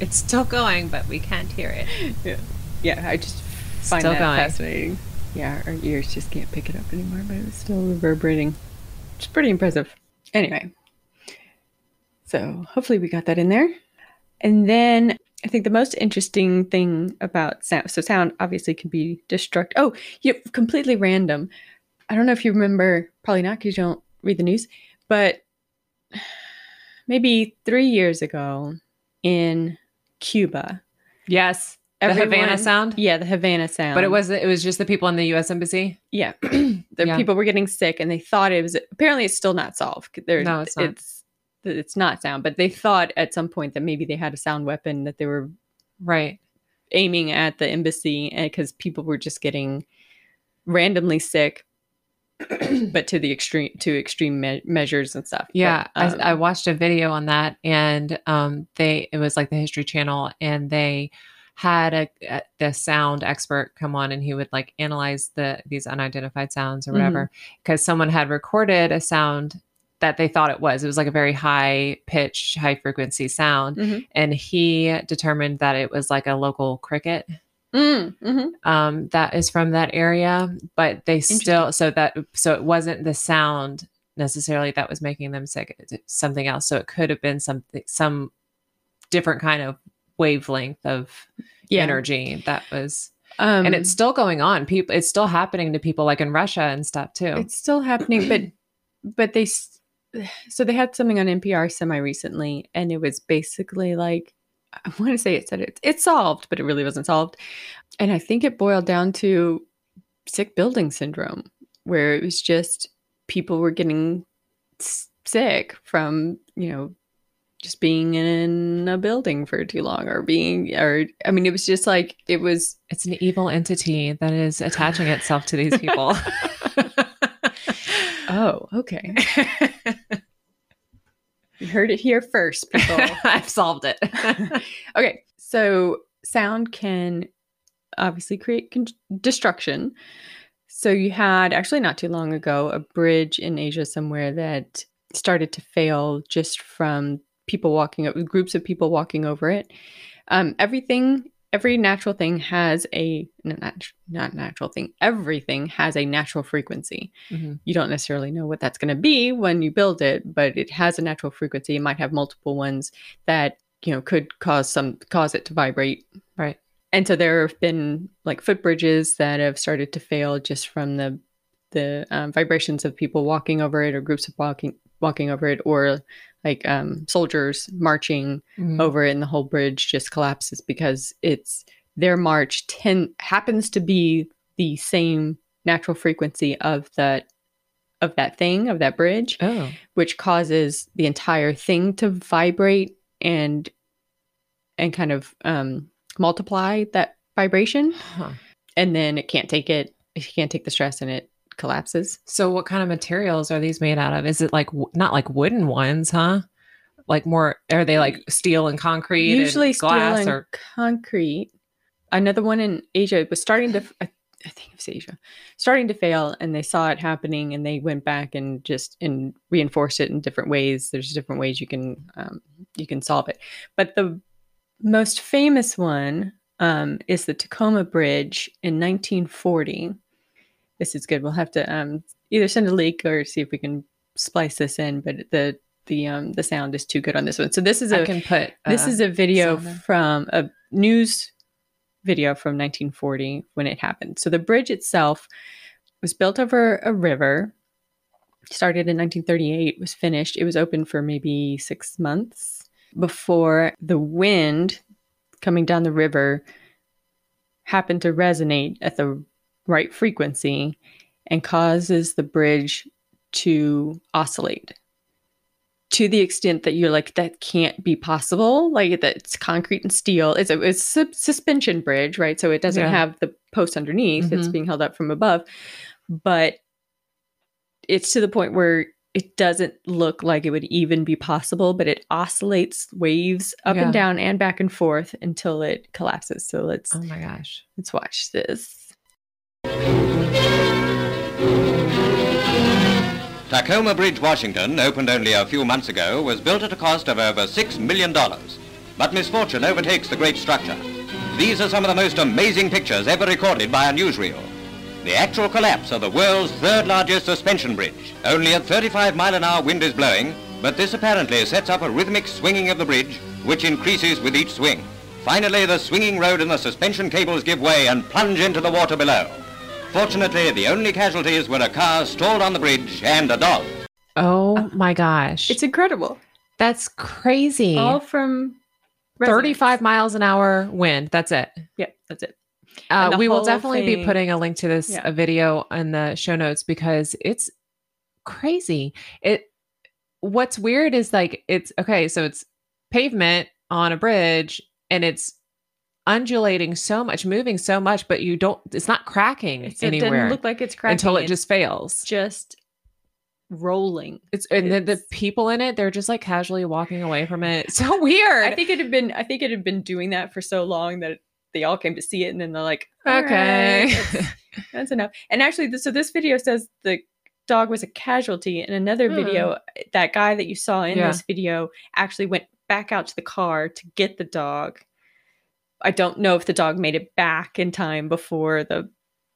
Speaker 1: It's still going, but we can't hear it.
Speaker 2: yeah, yeah. I just find
Speaker 1: Still
Speaker 2: that
Speaker 1: going.
Speaker 2: fascinating. Yeah, our ears just can't pick it up anymore, but it was still reverberating. It's pretty impressive. Anyway, so hopefully we got that in there. And then I think the most interesting thing about sound, so sound obviously can be destruct. Oh, yeah, completely random. I don't know if you remember, probably not because you don't read the news, but [SIGHS] maybe three years ago in Cuba,
Speaker 1: Yes. The Havana sound.
Speaker 2: Yeah, the Havana sound.
Speaker 1: But it was it was just the people in the U.S. embassy.
Speaker 2: Yeah, [CLEARS THROAT] the
Speaker 1: Yeah.
Speaker 2: people were getting sick, and they thought it was. Apparently, it's still not solved. There,
Speaker 1: No, it's not.
Speaker 2: It's it's not sound, but they thought at some point that maybe they had a sound weapon that they were
Speaker 1: Right.
Speaker 2: aiming at the embassy, eh, and because people were just getting randomly sick, [CLEARS THROAT] but to the extreme to extreme me- measures and stuff.
Speaker 1: Yeah,
Speaker 2: But, um,
Speaker 1: I, I watched a video on that, and um, they it was like the History Channel, and they had a, a the sound expert come on, and he would like analyze the these unidentified sounds or whatever, because someone had recorded a sound that they thought it was. It was like a very high pitched, high frequency sound,
Speaker 2: Mhm.
Speaker 1: and he determined that it was like a local cricket
Speaker 2: Mm, mhm.
Speaker 1: um, that is from that area, but they still so that so it wasn't the sound necessarily that was making them sick. Something else. So it could have been something some different kind of wavelength of
Speaker 2: Yeah.
Speaker 1: energy that was,
Speaker 2: Um,
Speaker 1: and it's still going on. People, it's still happening to people like in Russia and stuff too.
Speaker 2: It's still happening, but but they [SIGHS] so they had something on NPR semi recently, and it was basically like I want to say it said it, it's solved, but it really wasn't solved, and I think it boiled down to sick building syndrome, where it was just people were getting sick from you know just being in a building for too long or being or i mean it was just like it was
Speaker 1: It's an evil entity that is attaching itself to these people. [LAUGHS]
Speaker 2: oh okay [LAUGHS] you heard it here first [LAUGHS] people
Speaker 1: I've solved it. [LAUGHS]
Speaker 2: okay, so sound can obviously create con- destruction. So you had actually not too long ago a bridge in Asia somewhere that started to fail just from people walking o- groups of people walking over it. Um, everything, every natural thing has a no, not not natural thing. Everything has a natural frequency
Speaker 1: Mhm.
Speaker 2: you don't necessarily know what that's going to be when you build it but it has a natural frequency it might have multiple ones that you know could cause some cause it to vibrate
Speaker 1: Right.
Speaker 2: and so there have been like footbridges that have started to fail just from the the um, vibrations of people walking over it or groups of walking walking over it or like um, soldiers marching
Speaker 1: Mhm.
Speaker 2: over it and the whole bridge just collapses because it's their march ten happens to be the same natural frequency of that of that thing of that bridge
Speaker 1: Oh,
Speaker 2: which causes the entire thing to vibrate and and kind of um multiply that vibration
Speaker 1: huh.
Speaker 2: and then it can't take it it can't take the stress and it collapses
Speaker 1: So, what kind of materials are these made out of? Is it like not like wooden ones, huh? Like more? Are they like steel and concrete? and
Speaker 2: usually steel
Speaker 1: glass
Speaker 2: and
Speaker 1: or
Speaker 2: concrete. Another one in Asia was starting to, I, I think it was Asia, starting to fail, and they saw it happening, and they went back and just and reinforced it in different ways. There's different ways you can um, you can solve it, but the most famous one um, is the Tacoma Bridge in 1940. This is good. We'll have to um, either send a link or see if we can splice this in. But the the um, the sound is too good on this one. So this is a
Speaker 1: I can put.
Speaker 2: this
Speaker 1: uh,
Speaker 2: is a video from a news video from 1940 when it happened. So the bridge itself was built over a river. Started in 1938, was finished. It was open for maybe six months before the wind coming down the river happened to resonate at the right frequency and causes the bridge to oscillate to the extent that you're like that can't be possible like that's concrete and steel it's a, it's a suspension bridge right so it doesn't
Speaker 1: Yeah.
Speaker 2: have the post underneath it's
Speaker 1: Mhm.
Speaker 2: being held up from above but it's to the point where it doesn't look like it would even be possible but it oscillates waves up
Speaker 1: Yeah.
Speaker 2: and down and back and forth until it collapses so let's
Speaker 1: Oh my gosh.
Speaker 2: let's watch this
Speaker 4: Tacoma Bridge, Washington, opened only a few months ago, was built at a cost of over $6 million. But misfortune overtakes the great structure. These are some of the most amazing pictures ever recorded by a newsreel. the actual collapse of the world's third largest suspension bridge. Only at 35 mile an hour wind is blowing, but this apparently sets up a rhythmic swinging of the bridge, which increases with each swing. Finally, the swinging road and the suspension cables give way and plunge into the water below. Fortunately, the only casualties were a car stalled on the bridge and a dog.
Speaker 1: Oh my gosh.
Speaker 2: It's incredible.
Speaker 1: That's crazy.
Speaker 2: All from
Speaker 1: 35 miles an hour wind. That's it.
Speaker 2: Yeah, that's it.
Speaker 1: Uh, we will
Speaker 2: whole
Speaker 1: definitely be putting a link to this
Speaker 2: Yeah.
Speaker 1: a video in the show notes because it's crazy. It what's weird is like it's okay, so it's pavement on a bridge and it's undulating so much, moving so much, but you don't it's not cracking
Speaker 2: It's, it
Speaker 1: anywhere
Speaker 2: doesn't look like it's cracking
Speaker 1: until it just fails.
Speaker 2: just rolling.
Speaker 1: It's and then the
Speaker 2: it's-
Speaker 1: people in it, they're just like casually walking away from it. [LAUGHS] So weird.
Speaker 2: I think it had been I think it had been doing that for so long that they all came to see it and then they're like,
Speaker 1: okay.
Speaker 2: right, that's, [LAUGHS] that's enough. And actually, so this video says the dog was a casualty. In another
Speaker 1: Hmm.
Speaker 2: video, that guy that you saw in
Speaker 1: Yeah.
Speaker 2: this video actually went back out to the car to get the dog. I don't know if the dog made it back in time before the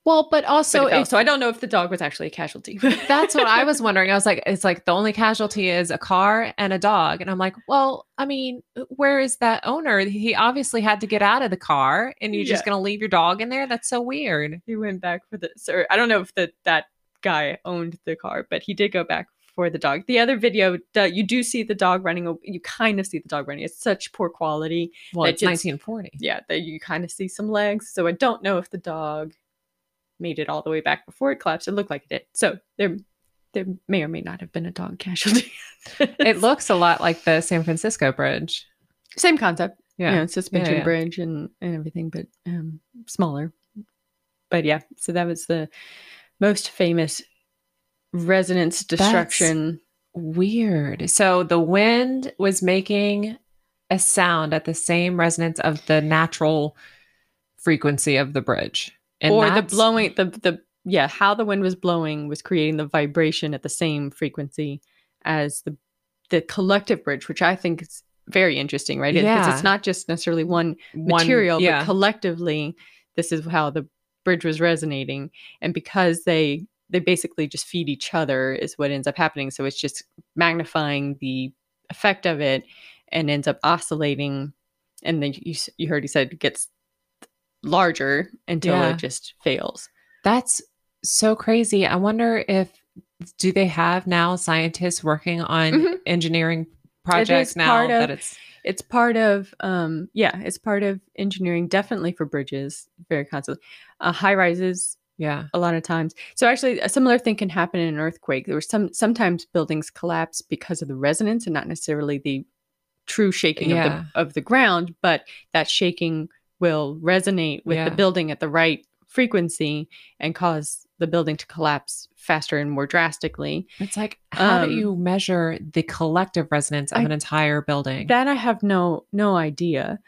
Speaker 1: well, but
Speaker 2: but
Speaker 1: also
Speaker 2: it so I don't know if the dog was actually a casualty. [LAUGHS]
Speaker 1: That's what I was wondering. I was like, it's like the only casualty is a car and a dog. And I'm like, well, I mean, where is that owner? He obviously had to get out of the car and you're just going to leave your dog in there? That's so weird.
Speaker 2: he went back for the I don't know if the that guy owned the car, but he did go back for the dog. The other video, you do see the dog running. You kind of see the dog running. It's such poor quality.
Speaker 1: Well,
Speaker 2: That
Speaker 1: it's 1940.
Speaker 2: Yeah, that you kind of see some legs. So I don't know if the dog made it all the way back before it collapsed. It looked like it did. So there, there may or may not have been a dog casualty. [LAUGHS]
Speaker 1: It looks a lot like the San Francisco Bridge.
Speaker 2: same concept.
Speaker 1: Yeah.
Speaker 2: you know, suspension
Speaker 1: yeah.
Speaker 2: bridge and and everything, but um, smaller. But yeah, so that was the most famous resonance destruction.
Speaker 1: Weird. So the wind was making a sound at the same resonance of the natural frequency of the bridge. And
Speaker 2: or the blowing the the yeah how the wind was blowing was creating the vibration at the same frequency as the the collective bridge which i think is very interesting right because
Speaker 1: Yeah.
Speaker 2: it's not just necessarily one
Speaker 1: one-
Speaker 2: material
Speaker 1: yeah.
Speaker 2: but collectively this is how the bridge was resonating and because they they basically just feed each other is what ends up happening so it's just magnifying the effect of it and ends up oscillating and then you you heard he said it gets larger until
Speaker 1: Yeah.
Speaker 2: it just fails
Speaker 1: That's so crazy. I wonder if do they have now scientists working on
Speaker 2: Mhm.
Speaker 1: engineering projects now
Speaker 2: part of-
Speaker 1: that it's
Speaker 2: it's part of um yeah it's part of engineering definitely for bridges very constantly uh, high rises
Speaker 1: yeah.
Speaker 2: a lot of times so actually a similar thing can happen in an earthquake there were some sometimes buildings collapse because of the resonance and not necessarily the true shaking
Speaker 1: Yeah.
Speaker 2: of the of the ground but that shaking will resonate with
Speaker 1: Yeah.
Speaker 2: the building at the right frequency and cause the building to collapse faster and more drastically
Speaker 1: It's like how
Speaker 2: Um,
Speaker 1: do you measure the collective resonance of
Speaker 2: I-
Speaker 1: an entire building?
Speaker 2: That I have no no idea,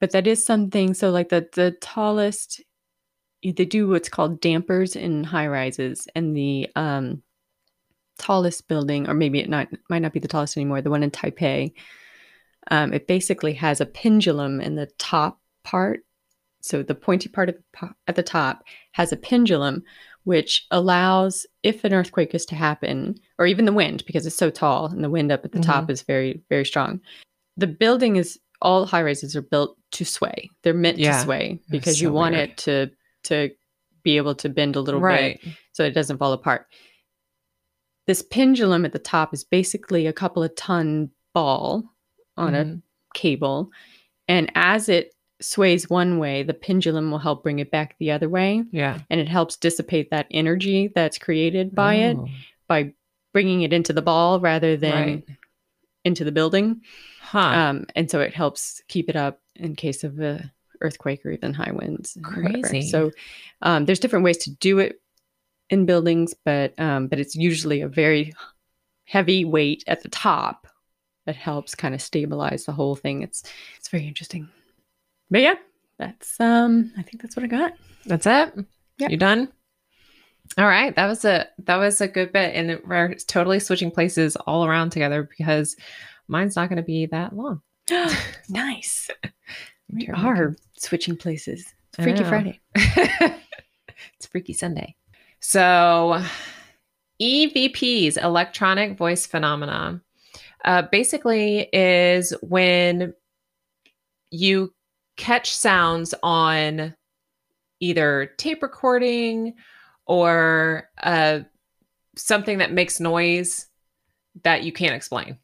Speaker 2: but that is something. So like the the tallest, they do what's called dampers in high rises, and the um tallest building, or maybe it not might not be the tallest anymore. The one in Taipei, um, it basically has a pendulum in the top part. So the pointy part of the at the top has a pendulum, which allows if an earthquake is to happen, or even the wind, because it's so tall and the wind up at the top is very very strong. The building is all high rises are built to sway. They're meant
Speaker 1: Yeah.
Speaker 2: to sway because
Speaker 1: so
Speaker 2: you want
Speaker 1: weird.
Speaker 2: it to to be able to bend a little
Speaker 1: right.
Speaker 2: bit so it doesn't fall apart. This pendulum at the top is basically a couple of ton ball on a
Speaker 1: Mhm.
Speaker 2: cable. And as it sways one way, the pendulum will help bring it back the other way.
Speaker 1: Yeah.
Speaker 2: And it helps dissipate that energy that's created by it
Speaker 1: Oh,
Speaker 2: by bringing it into the ball rather than
Speaker 1: Right.
Speaker 2: into the building.
Speaker 1: Huh.
Speaker 2: Um, and so it helps keep it up in case of a earthquake or even high winds.
Speaker 1: Crazy.
Speaker 2: So um, there's different ways to do it in buildings, but um, but it's usually a very heavy weight at the top that helps kind of stabilize the whole thing. It's it's very interesting. But yeah, that's um I think that's what I got.
Speaker 1: That's it.
Speaker 2: Yep.
Speaker 1: You done? All right. That was a that was a good bit, and we're totally switching places all around together because mine's not going to be that long. [GASPS] [LAUGHS]
Speaker 2: nice. We are switching places. It's Freaky. Friday. [LAUGHS]
Speaker 1: it's Freaky Sunday. So, EVPs, electronic voice phenomena, uh, basically is when you catch sounds on either tape recording or uh, something that makes noise that you can't explain.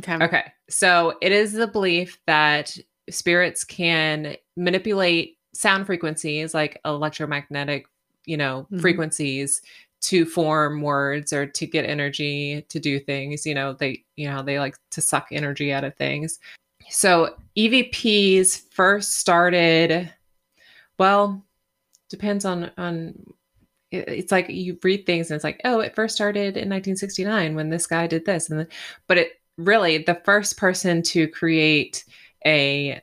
Speaker 2: Okay.
Speaker 1: Okay. So it is the belief that spirits can manipulate sound frequencies like electromagnetic, you know,
Speaker 2: Mhm.
Speaker 1: frequencies to form words or to get energy to do things. You know, they, you know, they like to suck energy out of things. So EVPs first started, well, depends on on it's like you read things and it's like oh it first started in 1969 when this guy did this and then, but it really the first person to create a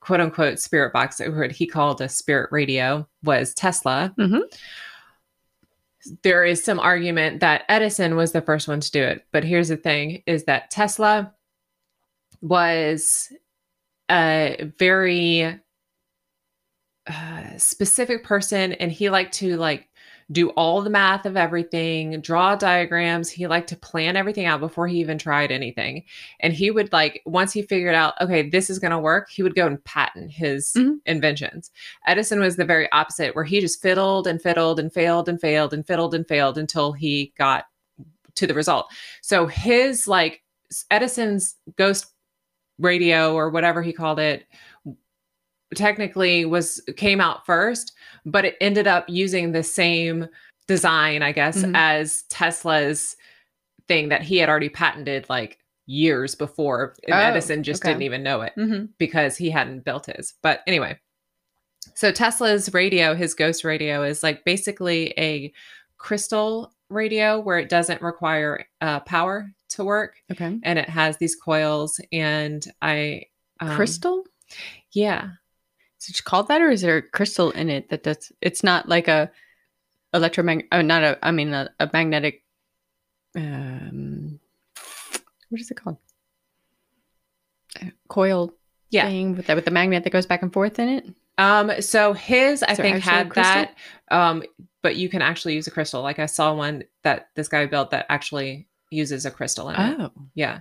Speaker 1: quote unquote spirit box or what he called a spirit radio was tesla
Speaker 2: Mhm.
Speaker 1: there is some argument that edison was the first one to do it but here's the thing is that tesla was a very uh, specific person and he liked to like do all the math of everything draw diagrams. He liked to plan everything out before he even tried anything. And he would like once he figured out okay this is going to work he would go and patent his
Speaker 2: Mhm.
Speaker 1: inventions. Edison was the very opposite where he just fiddled and fiddled and failed and failed and fiddled and failed until he got to the result. So his like edison's ghost radio or whatever he called it technically was came out first but it ended up using the same design i guess
Speaker 2: Mhm.
Speaker 1: as tesla's thing that he had already patented like years before and
Speaker 2: Oh,
Speaker 1: edison just
Speaker 2: okay.
Speaker 1: didn't even know it
Speaker 2: Mhm.
Speaker 1: because he hadn't built his but anyway so tesla's radio his ghost radio is like basically a crystal radio where it doesn't require uh, power to work
Speaker 2: Okay.
Speaker 1: and it has these coils and i um,
Speaker 2: crystal?
Speaker 1: yeah
Speaker 2: it called that, or is there a crystal in it that does? It's not like a electromagnetic. Oh, not a. I mean, a, a magnetic. Um, what is it called? A coil
Speaker 1: Yeah.
Speaker 2: thing with that with the magnet that goes back and forth in it.
Speaker 1: Um, so his I think had
Speaker 2: crystal?
Speaker 1: that. Um, but you can actually use a crystal. Like I saw one that this guy built that actually uses a crystal in it.
Speaker 2: Oh,
Speaker 1: Yeah.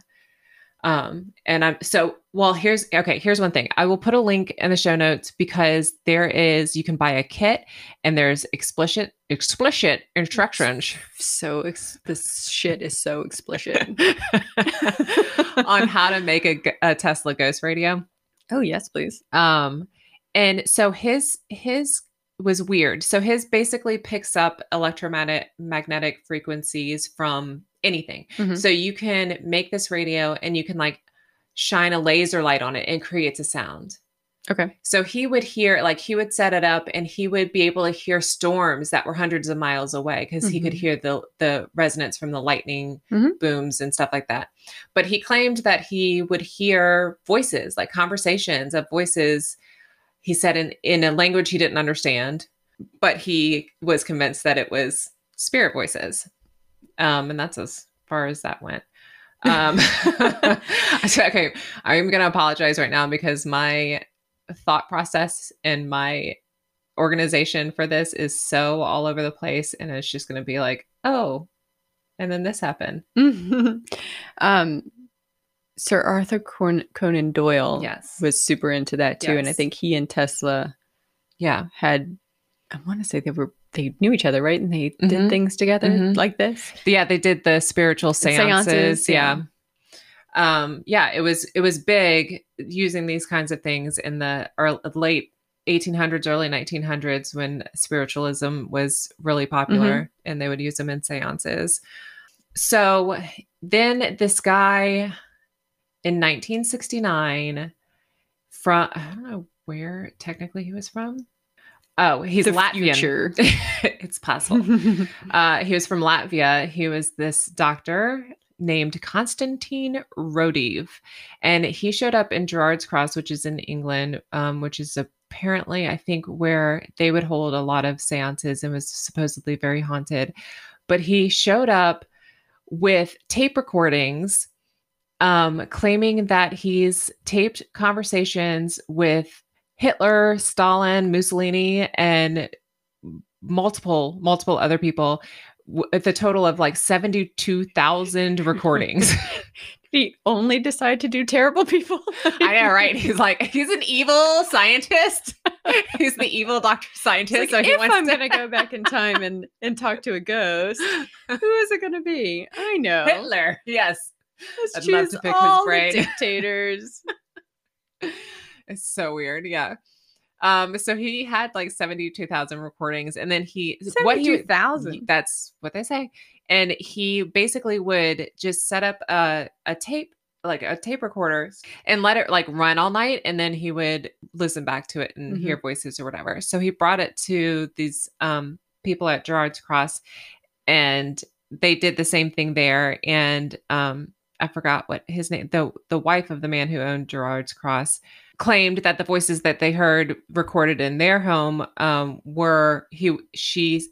Speaker 1: Um, and I'm so well, here's okay, here's one thing. I will put a link in the show notes because there is you can buy a kit and there's explicit explicit instructions
Speaker 2: so ex- this shit is so explicit. [LAUGHS] [LAUGHS]
Speaker 1: on how to make a Tesla ghost radio.
Speaker 2: oh yes, please.
Speaker 1: Um, and so his his was weird. So his basically picks up electromagnetic magnetic frequencies from anything.
Speaker 2: Mhm.
Speaker 1: So you can make this radio and you can like shine a laser light on it and creates a sound.
Speaker 2: Okay.
Speaker 1: So he would hear like he would set it up and he would be able to hear storms that were hundreds of miles away because he could
Speaker 2: Mhm.
Speaker 1: hear the the resonance from the lightning
Speaker 2: Mhm.
Speaker 1: booms and stuff like that. But he claimed that he would hear voices, like conversations of voices he said in in a language he didn't understand, but he was convinced that it was spirit voices. Um and that's as far as that went. Um [LAUGHS] so, okay, I'm going to apologize right now because my thought process and my organization for this is so all over the place and it's just going to be like oh and then this happened [LAUGHS]
Speaker 2: um, Sir Arthur Con- Conan Doyle
Speaker 1: yes
Speaker 2: was super into that too, and I think he and Tesla
Speaker 1: yeah
Speaker 2: had. I want to say they were they knew each other, right? And they
Speaker 1: Mhm.
Speaker 2: did things together
Speaker 1: Mhm.
Speaker 2: like this.
Speaker 1: yeah they did the spiritual seances,
Speaker 2: seances,
Speaker 1: yeah.
Speaker 2: yeah.
Speaker 1: um yeah it was it was big using these kinds of things in the early, late 1800s early 1900s when spiritualism was really popular and they would use them in seances so then this guy in 1969 from i don't know where technically he was from oh he's
Speaker 2: the
Speaker 1: latvian [LAUGHS] it's possible [LAUGHS] uh, he was from Latvia. He was this doctor named Konstantin Raudive, and he showed up in Gerrards Cross, which is in England, um, which is apparently, I think, where they would hold a lot of seances and was supposedly very haunted. But he showed up with tape recordings, um, claiming that he's taped conversations with Hitler, Stalin, Mussolini, and multiple multiple other people w- at the total of like 72,000 recordings. [LAUGHS]
Speaker 2: he only decided to do terrible people.
Speaker 1: I know, right? He's like he's an evil scientist. [LAUGHS] he's the evil doctor scientist.
Speaker 2: Like,
Speaker 1: so he
Speaker 2: if
Speaker 1: wants
Speaker 2: I'm
Speaker 1: to-
Speaker 2: gonna go back in time and and talk to a ghost, [LAUGHS] who is it gonna be? I know.
Speaker 1: Hitler. Yes.
Speaker 2: Let's
Speaker 1: I'd love to pick his
Speaker 2: all the
Speaker 1: brain.
Speaker 2: dictators. [LAUGHS]
Speaker 1: It's so weird. Yeah. Um, so he had like 72,000 recordings and then he what he
Speaker 2: 72,000.
Speaker 1: that's what they say. And he basically would just set up a a tape like a tape recorder and let it like run all night and then he would listen back to it and hear voices or whatever. So he brought it to these um people at Gerrards Cross and they did the same thing there and um I forgot what his name the the wife of the man who owned Gerrards Cross claimed that the voices that they heard recorded in their home um were he she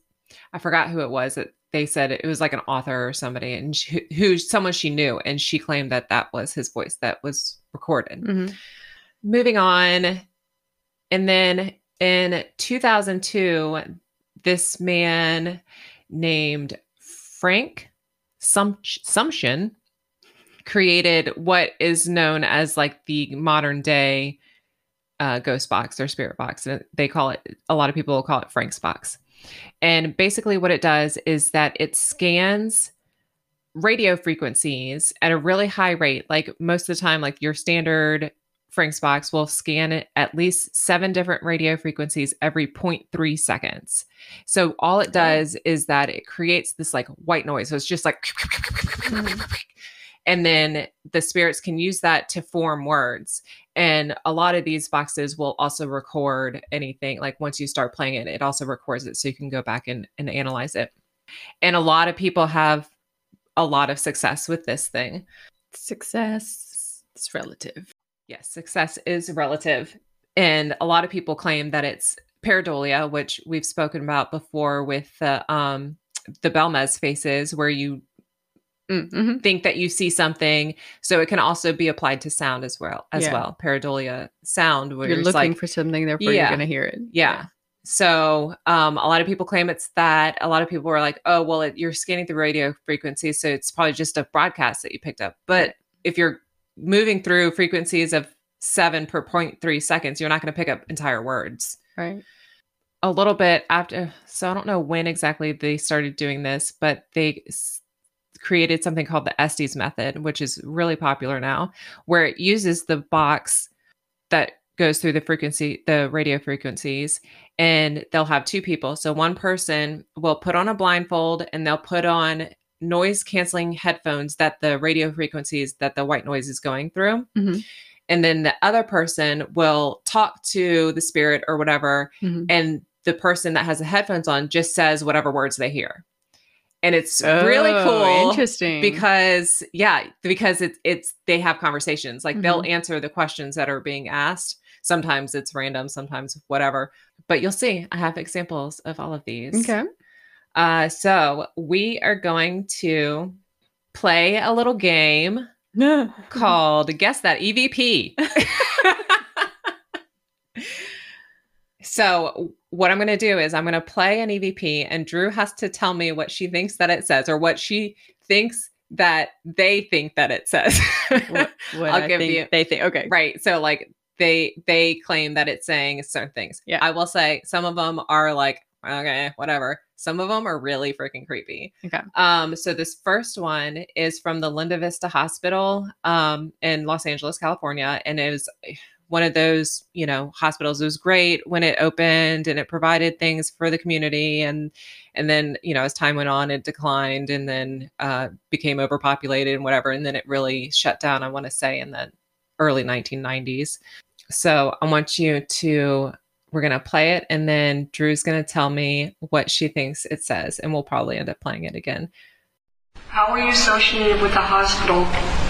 Speaker 1: I forgot who it was that they said it was like an author or somebody and she, who someone she knew and she claimed that that was his voice that was recorded
Speaker 2: Mhm.
Speaker 1: moving on and then in 2002 this man named frank Sum- sumption created what is known as like the modern day uh, ghost box or spirit box and they call it a lot of people will call it frank's box and basically what it does is that it scans radio frequencies at a really high rate. Like most of the time, like your standard Frank's box will scan it at least seven different radio frequencies every 0.3 seconds. So all it does is that it creates this like white noise. So it's just like, [LAUGHS] and then the spirits can use that to form words. And a lot of these boxes will also record anything. Like once you start playing it, it also records it so you can go back and, and analyze it. And a lot of people have a lot of success with this thing.
Speaker 2: Success. It's relative.
Speaker 1: Yes, success is relative. And a lot of people claim that it's pareidolia, which we've spoken about before with the um the Belmez faces where you
Speaker 2: Mm-hmm.
Speaker 1: think that you see something. So it can also be applied to sound as well as
Speaker 2: Yeah.
Speaker 1: well. Pareidolia sound where
Speaker 2: You're looking
Speaker 1: like
Speaker 2: for something, therefore
Speaker 1: Yeah.
Speaker 2: you're gonna hear it.
Speaker 1: yeah. So um, a lot of people claim it's that. A lot of people are like, oh, well, it, you're scanning the radio frequencies, so it's probably just a broadcast that you picked up. But if you're moving through frequencies of seven per point three seconds, you're not going to pick up entire words.
Speaker 2: Right.
Speaker 1: A little bit after, so I don't know when exactly they started doing this, but they created something called the Estes method, which is really popular now, where it uses the box that goes through the frequency, the radio frequencies, and they'll have two people. So one person will put on a blindfold and they'll put on noise canceling headphones that the radio frequencies that the white noise is going through.
Speaker 2: Mhm.
Speaker 1: And then the other person will talk to the spirit or whatever,
Speaker 2: Mhm.
Speaker 1: and the person that has the headphones on just says whatever words they hear. And it's really
Speaker 2: Oh,
Speaker 1: cool
Speaker 2: Interesting.
Speaker 1: because yeah because it's it's they have conversations like they'll
Speaker 2: Mm-hmm.
Speaker 1: answer the questions that are being asked sometimes it's random sometimes whatever but you'll see i have examples of all of these
Speaker 2: okay.
Speaker 1: uh so we are going to play a little game [GASPS] called guess that evp [LAUGHS] [LAUGHS] so what i'm going to do is i'm going to play an evp and Dru has to tell me what she thinks that it says or what she thinks that they think that it says [LAUGHS]
Speaker 2: what, what
Speaker 1: I'll
Speaker 2: I
Speaker 1: give you-
Speaker 2: They think okay.
Speaker 1: right so like they they claim that it's saying certain things
Speaker 2: Yeah.
Speaker 1: i will say some of them are like okay whatever some of them are really freaking creepy
Speaker 2: Okay.
Speaker 1: um so this first one is from the linda vista hospital um in los angeles california and it was one of those you know hospitals it was great when it opened and it provided things for the community. And and then you know as time went on it declined and then uh became overpopulated and whatever. And then it really shut down i want to say in the early 1990s so i want you to we're going to play it and then Dru's going to tell me what she thinks it says and we'll probably end up playing it again.
Speaker 5: How are you associated with the hospital?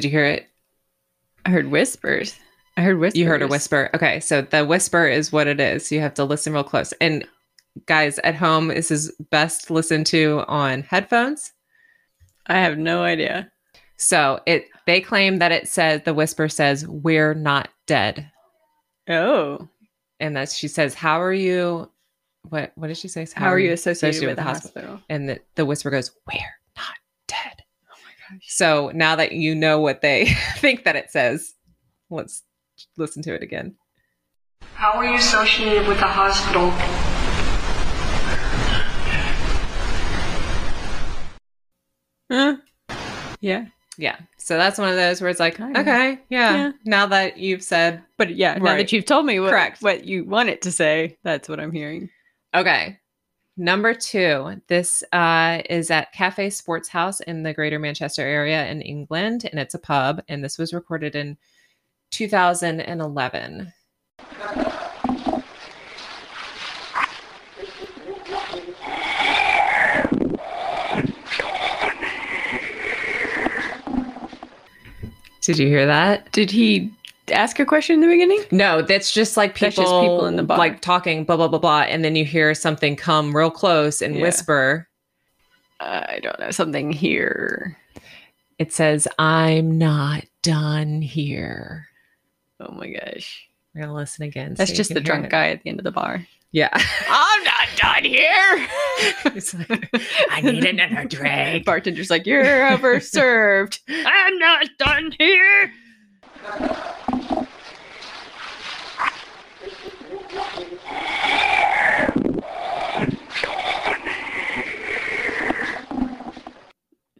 Speaker 1: Did you hear it
Speaker 2: I heard whispers. I heard whispers.
Speaker 1: You heard a whisper. Okay, so the whisper is what it is. You have to listen real close. And guys at home, this is best listened to on headphones.
Speaker 2: I have no idea.
Speaker 1: So it they claim that it says the whisper says we're not dead.
Speaker 2: Oh.
Speaker 1: and that she says, "How are you?" What What did she say?
Speaker 2: How, are you associated, with the hospital?
Speaker 1: And the, the whisper goes, "We're not dead." My gosh! So now that you know what they [LAUGHS] think that it says, let's listen to it again.
Speaker 5: How are you associated with the hospital?
Speaker 2: Huh? Yeah.
Speaker 1: Yeah. So that's one of those where it's like,
Speaker 2: Kinda.
Speaker 1: okay, yeah.
Speaker 2: Yeah.
Speaker 1: Now that you've said,
Speaker 2: But yeah, now
Speaker 1: Right.
Speaker 2: that you've told me what,
Speaker 1: Correct.
Speaker 2: what you want it to say, that's what I'm hearing.
Speaker 1: okay. Number two, this uh, is at Cafe Sports House in the Greater Manchester area in England, and it's a pub. And this was recorded in 2011. Did you hear that?
Speaker 2: Did he ask a question in the beginning?
Speaker 1: No, that's just like people,
Speaker 2: just people in the bar.
Speaker 1: like talking, blah blah blah blah, and then you hear something come real close and
Speaker 2: Yeah.
Speaker 1: whisper.
Speaker 2: I don't know. Something here.
Speaker 1: It says, "I'm not done here."
Speaker 2: Oh my gosh.
Speaker 1: We're gonna listen again.
Speaker 2: That's
Speaker 1: so
Speaker 2: just the drunk
Speaker 1: it.
Speaker 2: guy at the end of the bar.
Speaker 1: Yeah. [LAUGHS]
Speaker 2: I'm not done here. [LAUGHS]
Speaker 1: It's like, I need another [LAUGHS] drink.
Speaker 2: Bartender's like, you're overserved. I'm not done here.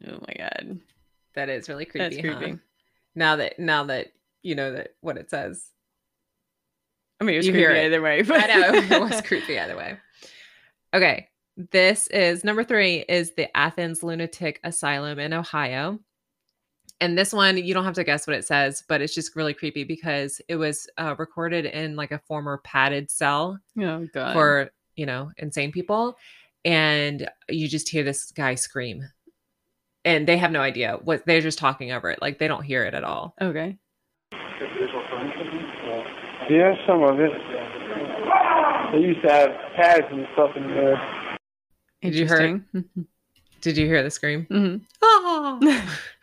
Speaker 2: Oh my god.
Speaker 1: That is really creepy.
Speaker 2: That's
Speaker 1: huh?
Speaker 2: creepy.
Speaker 1: Now that now that you know that what it says.
Speaker 2: I mean, it was
Speaker 1: You
Speaker 2: creepy
Speaker 1: hear it.
Speaker 2: either way. But
Speaker 1: I know it was [LAUGHS] creepy either way. Okay. This is number three is the Athens Lunatic Asylum in Ohio. And this one, you don't have to guess what it says, but it's just really creepy because it was uh, recorded in like a former padded cell
Speaker 2: Oh god.
Speaker 1: for, you know, insane people. And you just hear this guy scream. And they have no idea what they're just talking over it. Like they don't hear it at all.
Speaker 2: okay.
Speaker 6: Yeah, some of it. They used to have pads and stuff in there.
Speaker 1: Did you hear- [LAUGHS] Did you hear the scream?
Speaker 2: Mhm.
Speaker 1: Oh. [LAUGHS]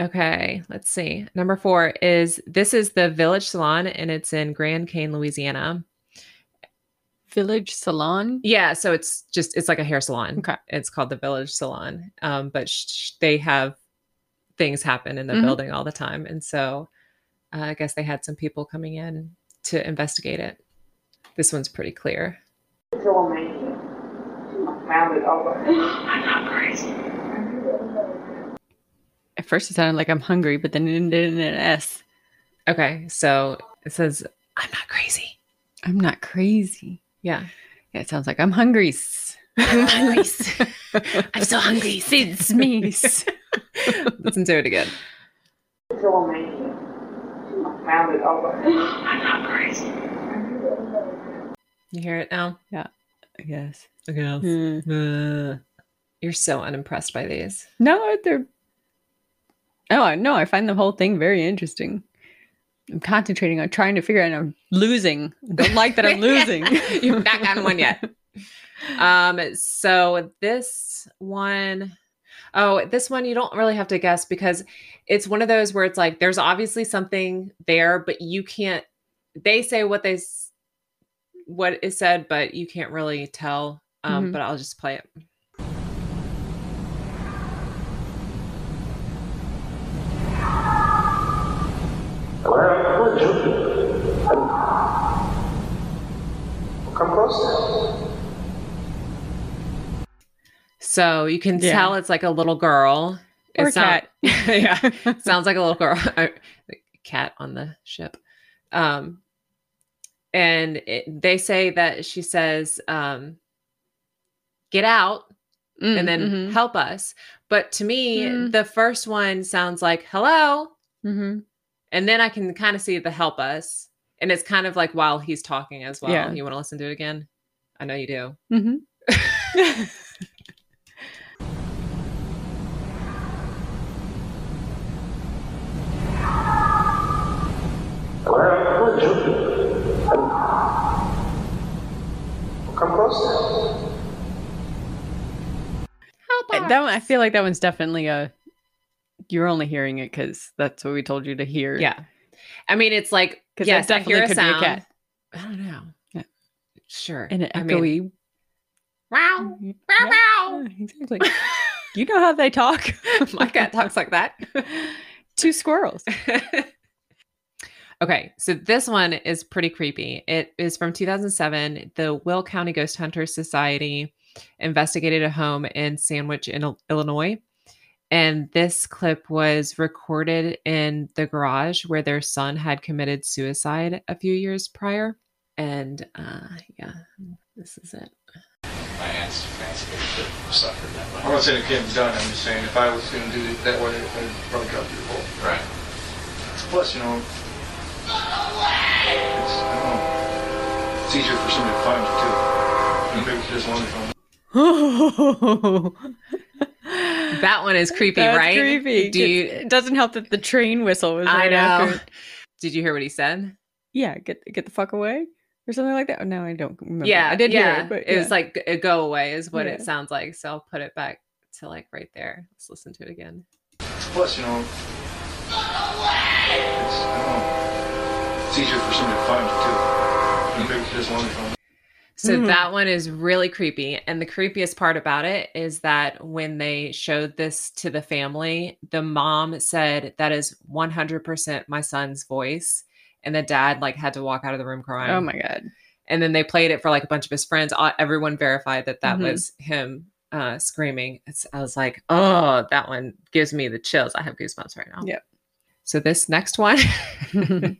Speaker 1: Okay, let's see. Number four is this is the Village Salon and it's in Grand Cane, Louisiana.
Speaker 2: Village Salon.
Speaker 1: Yeah, so it's just it's like a hair salon.
Speaker 2: Okay.
Speaker 1: It's called the Village Salon. Um, but sh- sh- they have things happen in the
Speaker 2: Mhm.
Speaker 1: building all the time, and so uh, I guess they had some people coming in to investigate it. This one's pretty clear. [LAUGHS]
Speaker 2: At first, it sounded like I'm hungry, but then it ended in an S.
Speaker 1: Okay, so it says I'm not crazy.
Speaker 2: I'm not crazy.
Speaker 1: Yeah,
Speaker 2: Yeah, it sounds like I'm hungry.
Speaker 1: I'm hungry. [LAUGHS] I'm so hungry.
Speaker 2: It's me. [LAUGHS]
Speaker 1: Listen to it again. You hear it now? Yeah.
Speaker 2: Yes.
Speaker 1: Yes.
Speaker 2: Mm.
Speaker 1: You're so unimpressed by these.
Speaker 2: No, they're. I no, I find the whole thing very interesting. I'm concentrating on trying to figure out. I'm losing. Don't like that I'm [LAUGHS] losing. [LAUGHS]
Speaker 1: You've not gotten one yet. Um, so this one, oh, this one you don't really have to guess because it's one of those where it's like there's obviously something there, but you can't. They say what they what is said, but you can't really tell. Um,
Speaker 2: Mhm.
Speaker 1: but I'll just play it. So you can
Speaker 2: Yeah.
Speaker 1: tell it's like a little girl.
Speaker 2: Or
Speaker 1: sound-
Speaker 2: cat. [LAUGHS]
Speaker 1: yeah. [LAUGHS] Sounds like a little girl. [LAUGHS] cat on the ship. Um and it, they say that she says um get out and then
Speaker 2: Mhm,
Speaker 1: help us. But to me,
Speaker 2: Mm.
Speaker 1: the first one sounds like hello
Speaker 2: mhm.
Speaker 1: and then I can kind of see the help us. And it's kind of like while he's talking as well.
Speaker 2: Yeah.
Speaker 1: You want to listen to it again? I know you do.
Speaker 6: Come close.
Speaker 2: That one, I feel like that one's definitely a. You're only hearing it because that's what we told you to hear.
Speaker 1: Yeah. I mean, it's like
Speaker 2: Because
Speaker 1: Yes,
Speaker 2: that
Speaker 1: I
Speaker 2: definitely
Speaker 1: hear a
Speaker 2: could be a cat.
Speaker 1: I don't know.
Speaker 2: Yeah.
Speaker 1: Sure.
Speaker 2: And an
Speaker 1: I mean-
Speaker 2: echoey.
Speaker 1: Wow. Mm-hmm.
Speaker 2: Yeah, exactly. you know how they talk. [LAUGHS]
Speaker 1: My cat talks like that. [LAUGHS]
Speaker 2: Two squirrels. [LAUGHS]
Speaker 1: okay, so this one is pretty creepy. It is from 2007. The Will County Ghost Hunters Society investigated a home in Sandwich, in Illinois. And this clip was recorded in the garage where their son had committed suicide a few years prior. And uh, yeah, this is it.
Speaker 7: my aunt's fancy suffered that much. I'm not saying it can't be done, I'm just saying if I was gonna do it that way, I'd probably drop you a bullet.
Speaker 8: Right.
Speaker 7: Plus, you know, it's, I don't know, it's easier for somebody to find you too. Maybe if there's one from
Speaker 1: That one is creepy,
Speaker 2: That's
Speaker 1: right?
Speaker 2: creepy.
Speaker 1: Do you,
Speaker 2: it doesn't help that the train whistle was
Speaker 1: I
Speaker 2: right
Speaker 1: know.
Speaker 2: after.
Speaker 1: Did you hear what he said?
Speaker 2: Yeah, get get the fuck away or something like that. Oh, no, I don't remember.
Speaker 1: Yeah,
Speaker 2: I did
Speaker 1: yeah.
Speaker 2: hear it, but
Speaker 1: it was like a go away is what it sounds like. So I'll put it back to like right there. Let's listen to it again.
Speaker 7: Plus, you know, it's, I know, it's easier for somebody to find you too. Maybe if there's one from
Speaker 1: So
Speaker 2: Mhm.
Speaker 1: that one is really creepy. And the creepiest part about it is that when they showed this to the family, the mom said that is 100% my son's voice. And the dad like had to walk out of the room crying.
Speaker 2: Oh my god.
Speaker 1: and then they played it for like a bunch of his friends. Everyone verified that that
Speaker 2: Mhm.
Speaker 1: was him uh, screaming. It's, I was like, oh, that one gives me the chills. I have goosebumps right now.
Speaker 2: Yep.
Speaker 1: So this next one [LAUGHS] [LAUGHS]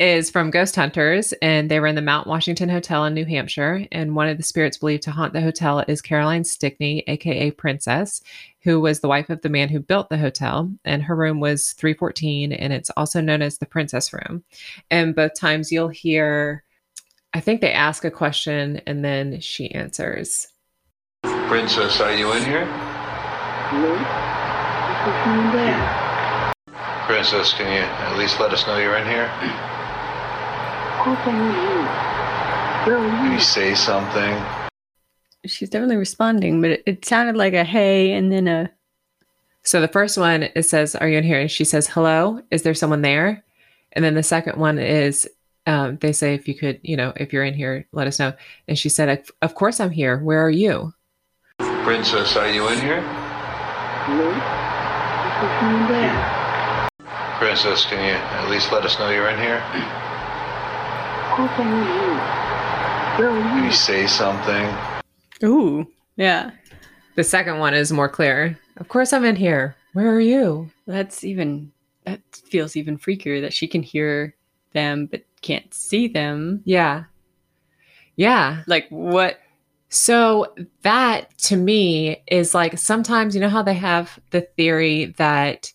Speaker 1: is from Ghost Hunters, and they were in the Mount Washington Hotel in New Hampshire. And one of the spirits believed to haunt the hotel is Caroline Stickney, aka Princess, who was the wife of the man who built the hotel. And her room was 314, and it's also known as the Princess Room. And both times you'll hear, I think they ask a question and then she answers.
Speaker 8: Princess, are you in here? Princess, can you at least let us know you're in here? Can you say something?
Speaker 2: She's definitely responding, but it, it sounded like a hey and then a
Speaker 1: So the first one it says, "Are you in here?" And she says, "Hello. Is there someone there?" And then the second one is, um, they say, "If you could, you know, if you're in here, let us know." And she said, "Of- "Of course I'm here. Where are you?"
Speaker 8: Princess, are you in here? Princess, can you at least let us know you're in here? Can you say something?
Speaker 2: ooh. Yeah.
Speaker 1: The second one is more clear. Of course I'm in here. Where are you?
Speaker 2: That's even that feels even freakier that she can hear them but can't see them.
Speaker 1: Yeah. Yeah.
Speaker 2: Like what
Speaker 1: So that to me is like sometimes you know how they have the theory that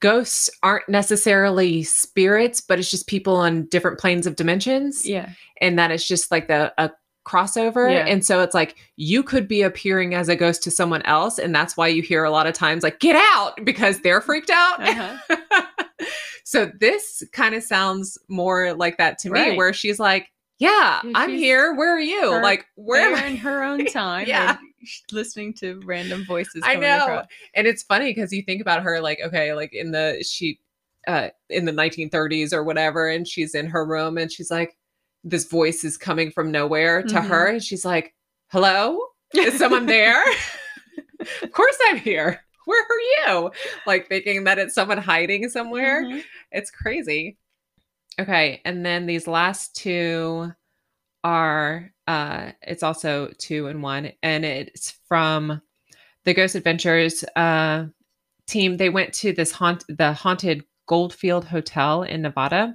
Speaker 1: ghosts aren't necessarily spirits, but it's just people on different planes of dimensions,
Speaker 2: yeah.
Speaker 1: and that it's just like the a crossover.
Speaker 2: Yeah.
Speaker 1: And so it's like you could be appearing as a ghost to someone else, and that's why you hear a lot of times like "get out" because they're freaked out.
Speaker 2: Uh-huh. [LAUGHS]
Speaker 1: so this kind of sounds more like that to me, where she's like, "Yeah,
Speaker 2: Yeah,
Speaker 1: I'm here. Where are you?
Speaker 2: her-
Speaker 1: like, where am
Speaker 2: They're
Speaker 1: I?"
Speaker 2: in her own [LAUGHS] time.
Speaker 1: Yeah.
Speaker 2: and [LAUGHS] listening to random voices.
Speaker 1: I know.
Speaker 2: across.
Speaker 1: And it's funny because you think about her like, okay, like in the she uh in the 1930s or whatever, and she's in her room and she's like, this voice is coming from nowhere to
Speaker 2: Mhm.
Speaker 1: her, and she's like, Hello? Is someone there? [LAUGHS] of course I'm here. Where are you? Like thinking that it's someone hiding somewhere.
Speaker 2: Mhm.
Speaker 1: It's crazy. Okay, and then these last two are uh it's also two and one and it's from the Ghost Adventures uh team. They went to this haunt the haunted Goldfield Hotel in Nevada.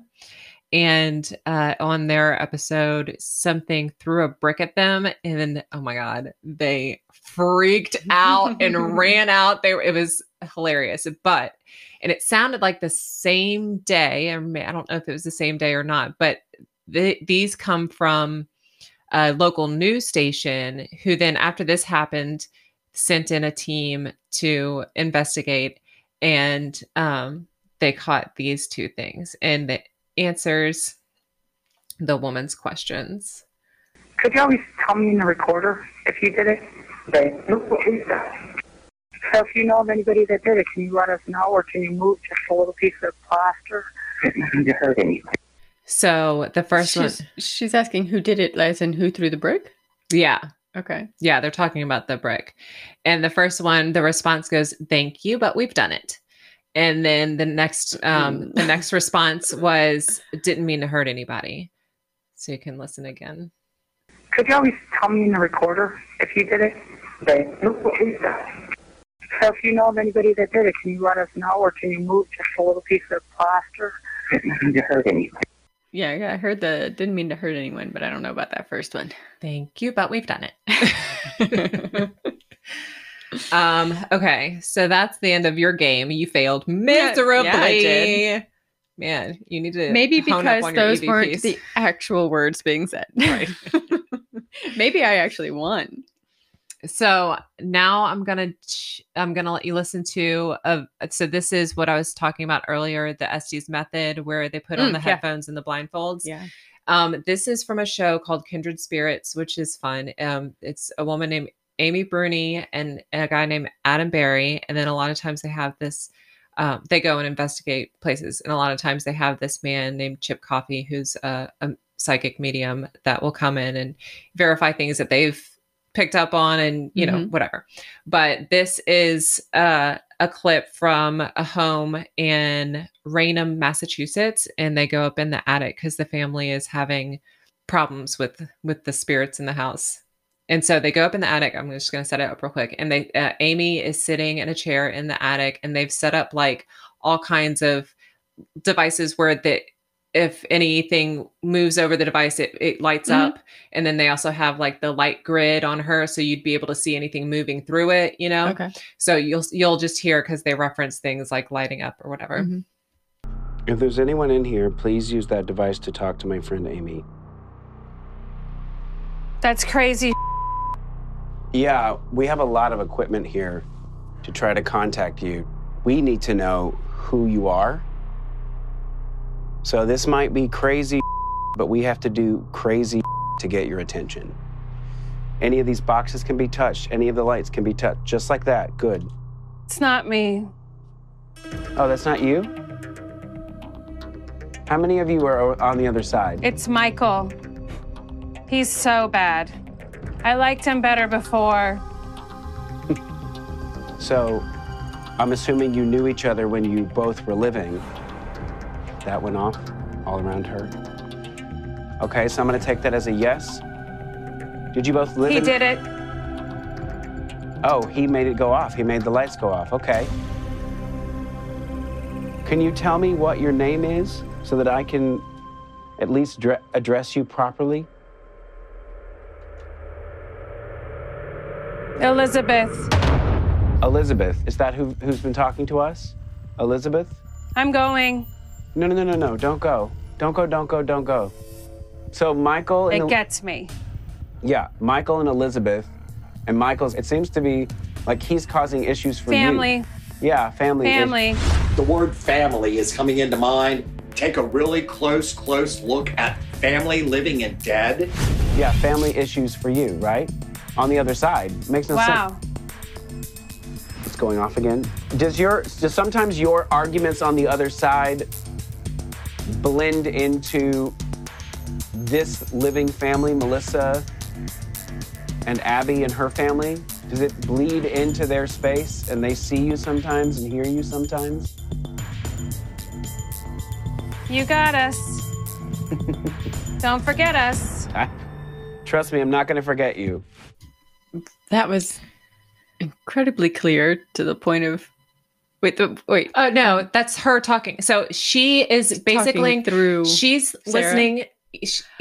Speaker 1: And uh, on their episode, something threw a brick at them, and oh my god, they freaked out and [LAUGHS] ran out. They were, it was hilarious, but and it sounded like the same day. I don't know if it was the same day or not, but the, these come from a local news station who then, after this happened, sent in a team to investigate, and um, they caught these two things, and the answers the woman's questions.
Speaker 5: Could you always tell me in the recorder if you did it? Okay. So if you know of anybody that did it, can you let us know, or can you move just a little piece of plaster?
Speaker 9: I haven't heard anything.
Speaker 1: So the first
Speaker 2: she's,
Speaker 1: one,
Speaker 2: she's asking who did it, as and who threw the brick.
Speaker 1: yeah,
Speaker 2: Okay.
Speaker 1: yeah, they're talking about the brick. And the first one, the response goes, "Thank you, but we've done it." And then the next, um, the next response was, "Didn't mean to hurt anybody." So you can listen again.
Speaker 5: Could you always tell me in the recorder if you did it? They knew. So if you know of anybody that did it, can you let us know, or can you move just a little piece of plaster? Didn't mean to hurt anybody.
Speaker 2: Yeah, yeah. I heard the didn't mean to hurt anyone, but I don't know about that first one.
Speaker 1: Thank you, but we've done it. [LAUGHS] [LAUGHS] um, okay, so that's the end of your game. You failed miserably.
Speaker 2: yeah, I did.
Speaker 1: Man, you need to
Speaker 2: Maybe because those weren't the actual words being said.
Speaker 1: Right. [LAUGHS]
Speaker 2: Maybe I actually won.
Speaker 1: So now i'm gonna ch- i'm gonna let you listen to a, so this is what i was talking about earlier the estes method where they put on
Speaker 2: Mm,
Speaker 1: the
Speaker 2: yeah.
Speaker 1: headphones and the blindfolds
Speaker 2: Yeah.
Speaker 1: um this is from a show called kindred spirits which is fun um it's a woman named amy bruni and a guy named adam berry and then a lot of times they have this um, they go and investigate places and a lot of times they have this man named chip coffey who's a, a psychic medium that will come in and verify things that they've picked up on and you know
Speaker 2: Mhm.
Speaker 1: whatever but this is uh, a clip from a home in raynham massachusetts and they go up in the attic because the family is having problems with with the spirits in the house and so they go up in the attic i'm just going to set it up real quick and they uh, amy is sitting in a chair in the attic and they've set up like all kinds of devices where the if anything moves over the device it, it lights
Speaker 2: Mhm.
Speaker 1: up and then they also have like the light grid on her so you'd be able to see anything moving through it you know
Speaker 2: Okay.
Speaker 1: so you'll you'll just hear because they reference things like lighting up or whatever
Speaker 2: Mhm.
Speaker 9: If there's anyone in here, please use that device to talk to my friend Amy.
Speaker 10: That's crazy.
Speaker 9: Yeah, we have a lot of equipment here to try to contact you. We need to know who you are. So this might be crazy, but we have to do crazy to get your attention. Any of these boxes can be touched, any of the lights can be touched, just like that. Good.
Speaker 10: It's not me.
Speaker 9: Oh, that's not you? How many of you are on the other side?
Speaker 10: It's Michael. He's so bad. I liked him better before. [LAUGHS]
Speaker 9: So, I'm assuming you knew each other when you both were living. That went off all around her. Okay, so I'm gonna take that as a yes. Did you both live
Speaker 10: He
Speaker 9: in-
Speaker 10: did it.
Speaker 9: Oh, he made it go off. He made the lights go off. Okay. Can you tell me what your name is so that I can at least dre- address you properly?
Speaker 10: Elizabeth.
Speaker 9: Elizabeth. Is that who, who's been talking to us? Elizabeth?
Speaker 10: I'm going.
Speaker 9: No, no, no, no, no. Don't go. Don't go, don't go, don't go. So, Michael and
Speaker 10: It gets me.
Speaker 9: Yeah, Michael and Elizabeth. And Michael's, it seems to be like he's causing issues for you.
Speaker 10: Family.
Speaker 9: Yeah, family. is-
Speaker 10: Family.
Speaker 11: The word family is coming into mind. Take a really close, close look at family living and dead.
Speaker 9: Yeah, family issues for you, right? On the other side. Makes no
Speaker 10: wow.
Speaker 9: sense. It's going off again. Does your does sometimes your arguments on the other side blend into this living family, Melissa and Abby and her family? Does it bleed into their space and they see you sometimes and hear you sometimes?
Speaker 10: You got us. [LAUGHS] Don't forget us.
Speaker 9: I, trust me, I'm not going to forget you.
Speaker 2: That was incredibly clear to the point of wait, the, wait.
Speaker 1: Oh no, that's her talking. So she is basically
Speaker 2: Talking through
Speaker 1: She's
Speaker 2: Sarah?
Speaker 1: listening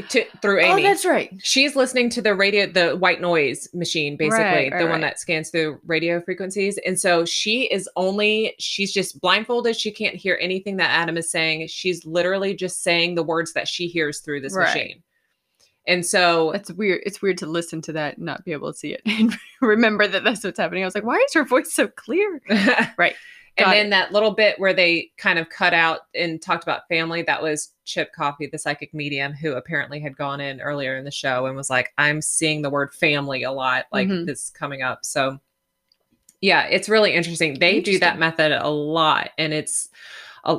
Speaker 1: to through oh, Amy.
Speaker 2: Oh, that's right.
Speaker 1: She's listening to the radio, the white noise machine, basically
Speaker 2: Right, right,
Speaker 1: the one
Speaker 2: right.
Speaker 1: that scans through radio frequencies. And so she is only she's just blindfolded. She can't hear anything that Adam is saying. She's literally just saying the words that she hears through this machine. And so
Speaker 2: it's weird. It's weird to listen to that and not be able to see it [LAUGHS] and remember that that's what's happening. I was like, why is her voice so clear? [LAUGHS] right.
Speaker 1: And
Speaker 2: Got
Speaker 1: then
Speaker 2: it.
Speaker 1: that little bit where they kind of cut out and talked about family, that was Chip Coffey, the psychic medium, who apparently had gone in earlier in the show and was like, I'm seeing the word family a lot, like
Speaker 2: Mhm.
Speaker 1: this coming up. So, yeah, it's really interesting. They do that method a lot, and it's a,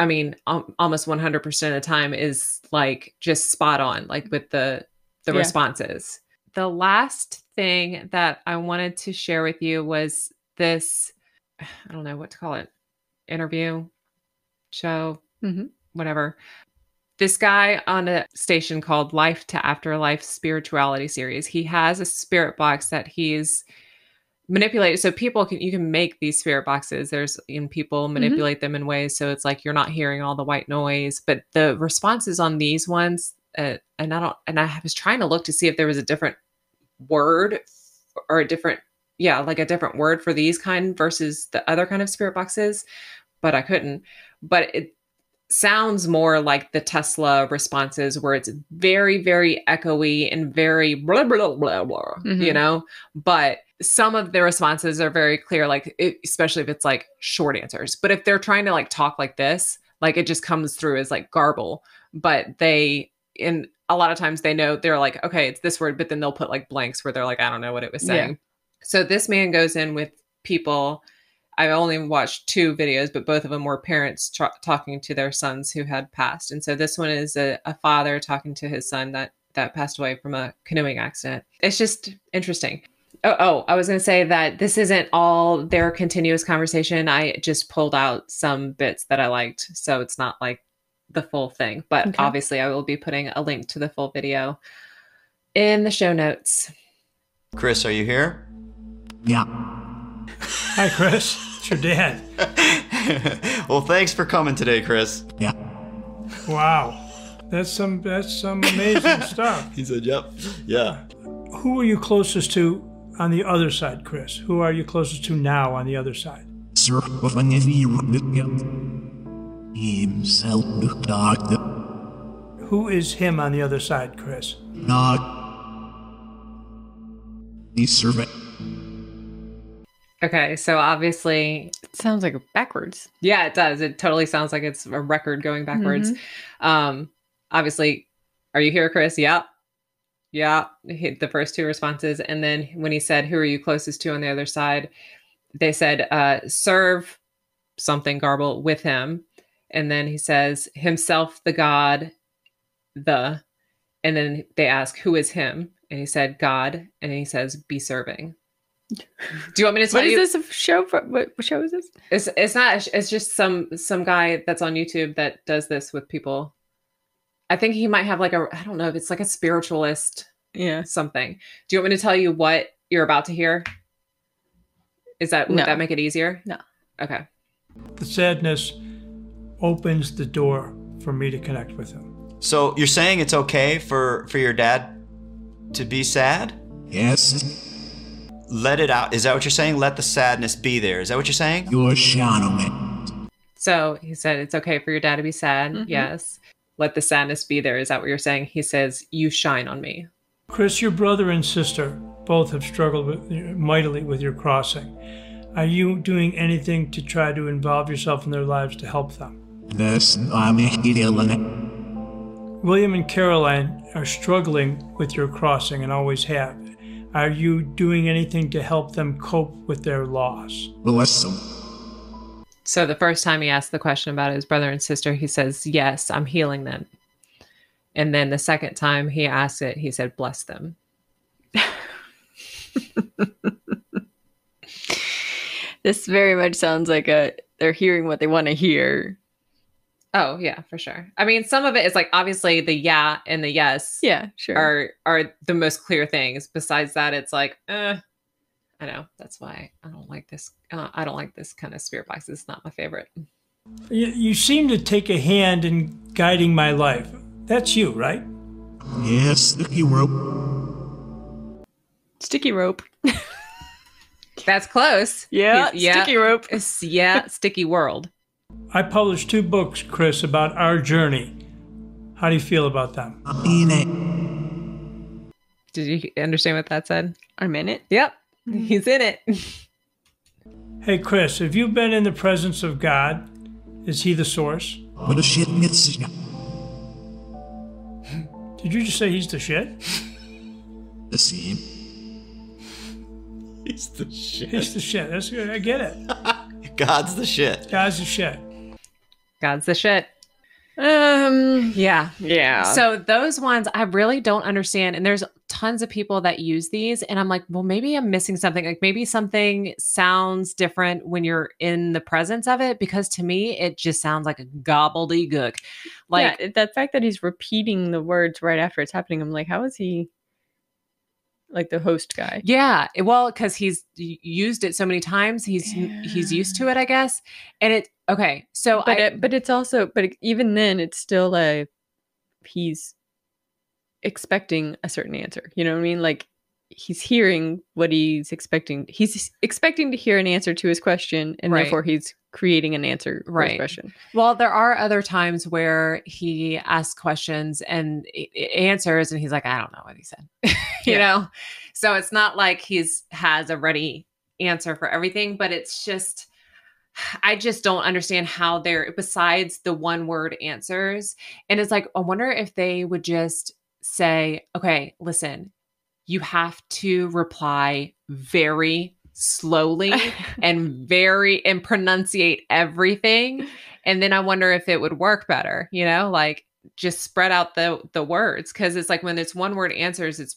Speaker 1: I mean, um, almost 100% of the time is like just spot on, like with the the
Speaker 2: Yeah.
Speaker 1: responses. The last thing that I wanted to share with you was this [SIGHS] I don't know what to call it interview, show,
Speaker 2: Mhm.
Speaker 1: whatever. This guy on a station called Life to Afterlife Spirituality Series, he has a spirit box that he's manipulated. So people can you can make these spirit boxes. There's and people manipulate them in ways so it's like you're not hearing all the white noise. But the responses on these ones, uh, and I don't, and I was trying to look to see if there was a different word or a different yeah like a different word for these kind versus the other kind of spirit boxes but i couldn't. But it sounds more like the tesla responses where it's very very echoey and very blah blah blah blah you
Speaker 2: Mhm.
Speaker 1: know? But some of the responses are very clear like it, especially if it's like short answers. But if they're trying to like talk like this like it just comes through as like garble. But they in a lot of times they know they're like okay it's this word but then they'll put like blanks where they're like i don't know what it was
Speaker 2: Yeah.
Speaker 1: Saying so this man goes in with people i've only watched two videos but both of them were parents tra- talking to their sons who had passed and so this one is a, a father talking to his son that that passed away from a canoeing accident it's just interesting Oh, oh, I was going to say that this isn't all their continuous conversation. I just pulled out some bits that I liked. So it's not like the full thing. But
Speaker 2: Okay.
Speaker 1: obviously, I will be putting a link to the full video in the show notes.
Speaker 12: Chris, are you here?
Speaker 13: Yeah.
Speaker 14: Hi, Chris. It's your dad. [LAUGHS]
Speaker 12: well, thanks for coming today, Chris.
Speaker 13: Yeah.
Speaker 14: Wow. That's some that's some amazing [LAUGHS] stuff.
Speaker 12: He said, "Yep, yeah."
Speaker 14: Who are you closest to on the other side, Chris? Who are you closest to now on the other side?
Speaker 13: Sir, what when you himself looked at
Speaker 14: Who is him on the other side, Chris?
Speaker 13: not the servant.
Speaker 1: Okay. So obviously,
Speaker 2: It sounds like backwards.
Speaker 1: yeah, it does. It totally sounds like it's a record going backwards. Um, obviously, are you here, Chris? Yeah, Yeah, the first two responses. And then when he said, Who are you closest to on the other side? They said, uh, Serve something garble with him. And then he says, Himself, the God, the. And then they ask, Who is him? And he said, God. And he says, Be serving. Do you want me to tell
Speaker 2: What is
Speaker 1: you?
Speaker 2: this show for? What what show is this?
Speaker 1: It's it's not. It's just some some guy that's on YouTube that does this with people. I think he might have like a I don't know if it's like a spiritualist
Speaker 2: Yeah.
Speaker 1: something. Do you want me to tell you what you're about to hear? Is that would
Speaker 2: No.
Speaker 1: that make it easier?
Speaker 2: No.
Speaker 1: Okay.
Speaker 14: The sadness opens the door for me to connect with him.
Speaker 12: So you're saying it's okay for for your dad to be sad?
Speaker 13: Yes,
Speaker 12: Let it out. Is that what you're saying? Let the sadness be there. Is that what you're saying?
Speaker 13: your shadow
Speaker 1: So he said it's okay for your dad to be sad.
Speaker 2: Mhm.
Speaker 1: Yes. Let the sadness be there. Is that what you're saying? He says, "You shine on me."
Speaker 14: Chris, your brother and sister both have struggled with, mightily with your crossing. Are you doing anything to try to involve yourself in their lives to help them?
Speaker 13: That's I'm a
Speaker 14: William and Caroline are struggling with your crossing and always have. Are you doing anything to help them cope with their loss?
Speaker 13: Bless them.
Speaker 1: So the first time he asked the question about his brother and sister, he says, "Yes, I'm healing them." And then the second time he asked it, he said, "Bless them." [LAUGHS]
Speaker 2: This very much sounds like a they're hearing what they want to hear.
Speaker 1: Oh yeah, for sure. I mean, some of it is like obviously the yeah and the yes.
Speaker 2: Yeah, sure.
Speaker 1: Are are the most clear things. Besides that, it's like, uh, I know. That's why I don't like this. Uh, I don't like this kind of spirit box. It's not my favorite.
Speaker 14: You, you seem to take a hand in guiding my life. That's you, right?
Speaker 13: Yes, sticky rope.
Speaker 2: Sticky rope. [LAUGHS]
Speaker 1: That's close.
Speaker 2: Yeah,
Speaker 1: He's-
Speaker 2: sticky rope.
Speaker 1: Yeah, sticky world.
Speaker 14: I published two books, Chris, about our journey. How do you feel about them?
Speaker 13: i In it.
Speaker 1: Did you understand what that said?
Speaker 2: I'm in it.
Speaker 1: Yep, mm-hmm. he's in it.
Speaker 14: Hey, Chris, have you been in the presence of God? Is He the source?
Speaker 13: What a shit gets
Speaker 14: Did you just say He's the shit?
Speaker 13: the same.
Speaker 12: He's the shit.
Speaker 14: He's the shit. That's good. I get it. [LAUGHS]
Speaker 12: God's the shit.
Speaker 14: God's the shit.
Speaker 1: God's the shit.
Speaker 2: Um.
Speaker 1: Yeah.
Speaker 2: Yeah.
Speaker 1: So those ones I really don't understand. And there's tons of people that use these. And I'm like, well, maybe I'm missing something. Like maybe something sounds different when you're in the presence of it. Because to me, it just sounds like a gobbledygook. Like
Speaker 2: yeah, the fact that he's repeating the words right after it's happening, I'm like, how is he like the host guy?
Speaker 1: Yeah, well, because he's used it so many times, he's he's used to it, I guess. And it okay, so
Speaker 2: But
Speaker 1: I
Speaker 2: it, but it's also but even then it's still a he's expecting a certain answer. You know what I mean? Like he's hearing what he's expecting. He's expecting to hear an answer to his question, and
Speaker 1: Right.
Speaker 2: therefore he's creating an answer for his
Speaker 1: Right.
Speaker 2: question.
Speaker 1: well, there are other times where he asks questions and answers, and he's like, I don't know what he said, [LAUGHS] you
Speaker 2: Yeah.
Speaker 1: know. So it's not like he's has a ready answer for everything, but it's just. I just don't understand how they're besides the one word answers. And it's like, I wonder if they would just say, okay, listen, you have to reply very slowly [LAUGHS] and very and pronunciate everything. And then I wonder if it would work better, you know, like just spread out the the words. Cause it's like when it's one word answers, it's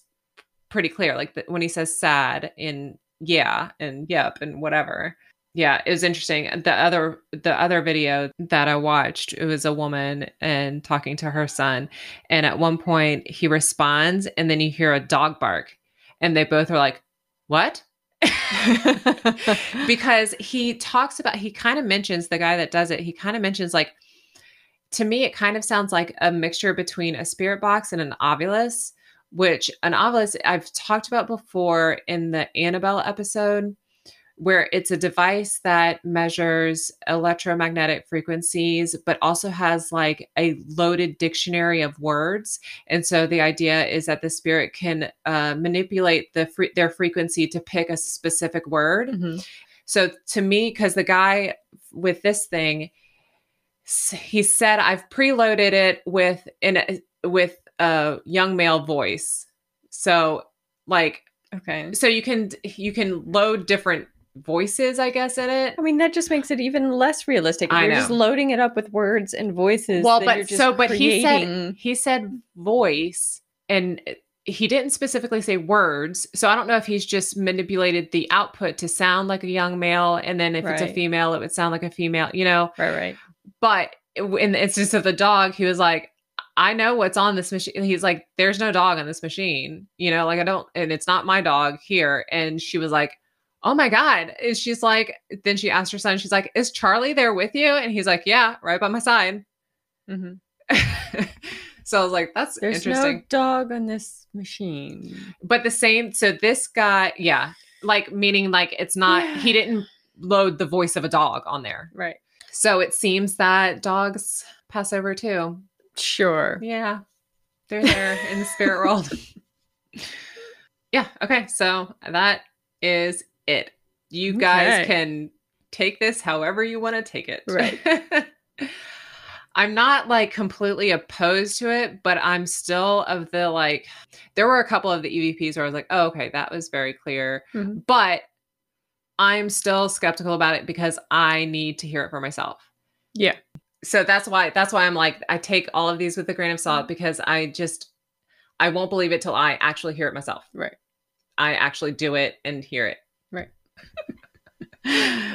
Speaker 1: pretty clear. Like the, when he says sad and yeah and yep and whatever yeah it was interesting. The other the other video that i watched it was a woman and talking to her son and at one point he responds and then you hear a dog bark and they both are like what? [LAUGHS] Because he talks about he kind of mentions the guy that does it he kind of mentions like to me it kind of sounds like a mixture between a spirit box and an ovilus which an ovilus i've talked about before in the annabelle episode where it's a device that measures electromagnetic frequencies, but also has like a loaded dictionary of words. And so the idea is that the spirit can uh, manipulate the fre- their frequency to pick a specific word. So to me, because the guy with this thing, he said, "I've preloaded it with in a, with a young male voice." So like
Speaker 2: okay,
Speaker 1: so you can you can load different voices, I guess, in it.
Speaker 2: I mean, that just makes it even less realistic. If
Speaker 1: I
Speaker 2: you're
Speaker 1: know.
Speaker 2: just loading it up with words and voices.
Speaker 1: well, but
Speaker 2: just
Speaker 1: so but he said he said voice and he didn't specifically say words. So I don't know if he's just manipulated the output to sound like a young male and then if it's a female it would sound like a female, you know.
Speaker 2: Right, right.
Speaker 1: But in the instance of the dog, he was like I know what's on this machine. He's like, there's no dog on this machine. You know, like I don't, and it's not my dog here. And she was like, oh my God. And she's like, then she asked her son, she's like, is Charlie there with you? And he's like, yeah, right by my side.
Speaker 2: Mhm. [LAUGHS]
Speaker 1: So I was like, that's
Speaker 2: There's
Speaker 1: interesting.
Speaker 2: no dog on this machine.
Speaker 1: But the same, so this guy, yeah, like meaning like it's not, he didn't load the voice of a dog on there.
Speaker 2: Right.
Speaker 1: So it seems that dogs pass over too.
Speaker 2: Sure.
Speaker 1: Yeah. They're there in the spirit world. [LAUGHS] [LAUGHS] yeah. Okay. So that is it. You guys can take this however you want to take it.
Speaker 2: Right. [LAUGHS]
Speaker 1: I'm not like completely opposed to it, but I'm still of the like, there were a couple of the EVPs where I was like, oh, okay, that was very clear.
Speaker 2: Mhm.
Speaker 1: But I'm still skeptical about it because I need to hear it for myself
Speaker 2: Yeah.
Speaker 1: so that's why that's why I'm like I take all of these with a grain of salt because I just I won't believe it till I actually hear it myself.
Speaker 2: Right.
Speaker 1: I actually do it and hear it.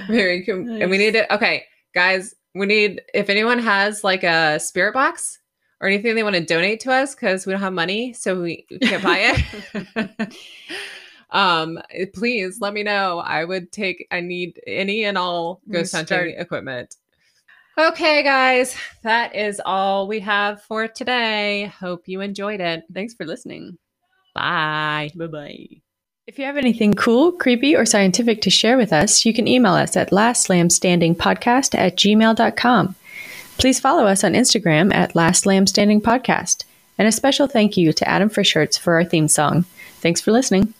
Speaker 1: Very cool. And we need it. okay, guys, we need if anyone has like a spirit box or anything they want to donate to us because we don't have money, so we we can't buy it. [LAUGHS] um please let me know. I would take I need any and all ghost hunting
Speaker 2: start-
Speaker 1: equipment. Okay, guys, that is all we have for today. Hope you enjoyed it.
Speaker 2: Thanks for listening.
Speaker 1: Bye.
Speaker 2: Bye bye. If you have anything cool, creepy, or scientific to share with us, you can email us at lastlambstandingpodcast at gmail.com. Please follow us on Instagram at Last Lamb Standing Podcast. And a special thank you to Adam Frischhertz for our theme song. Thanks for listening.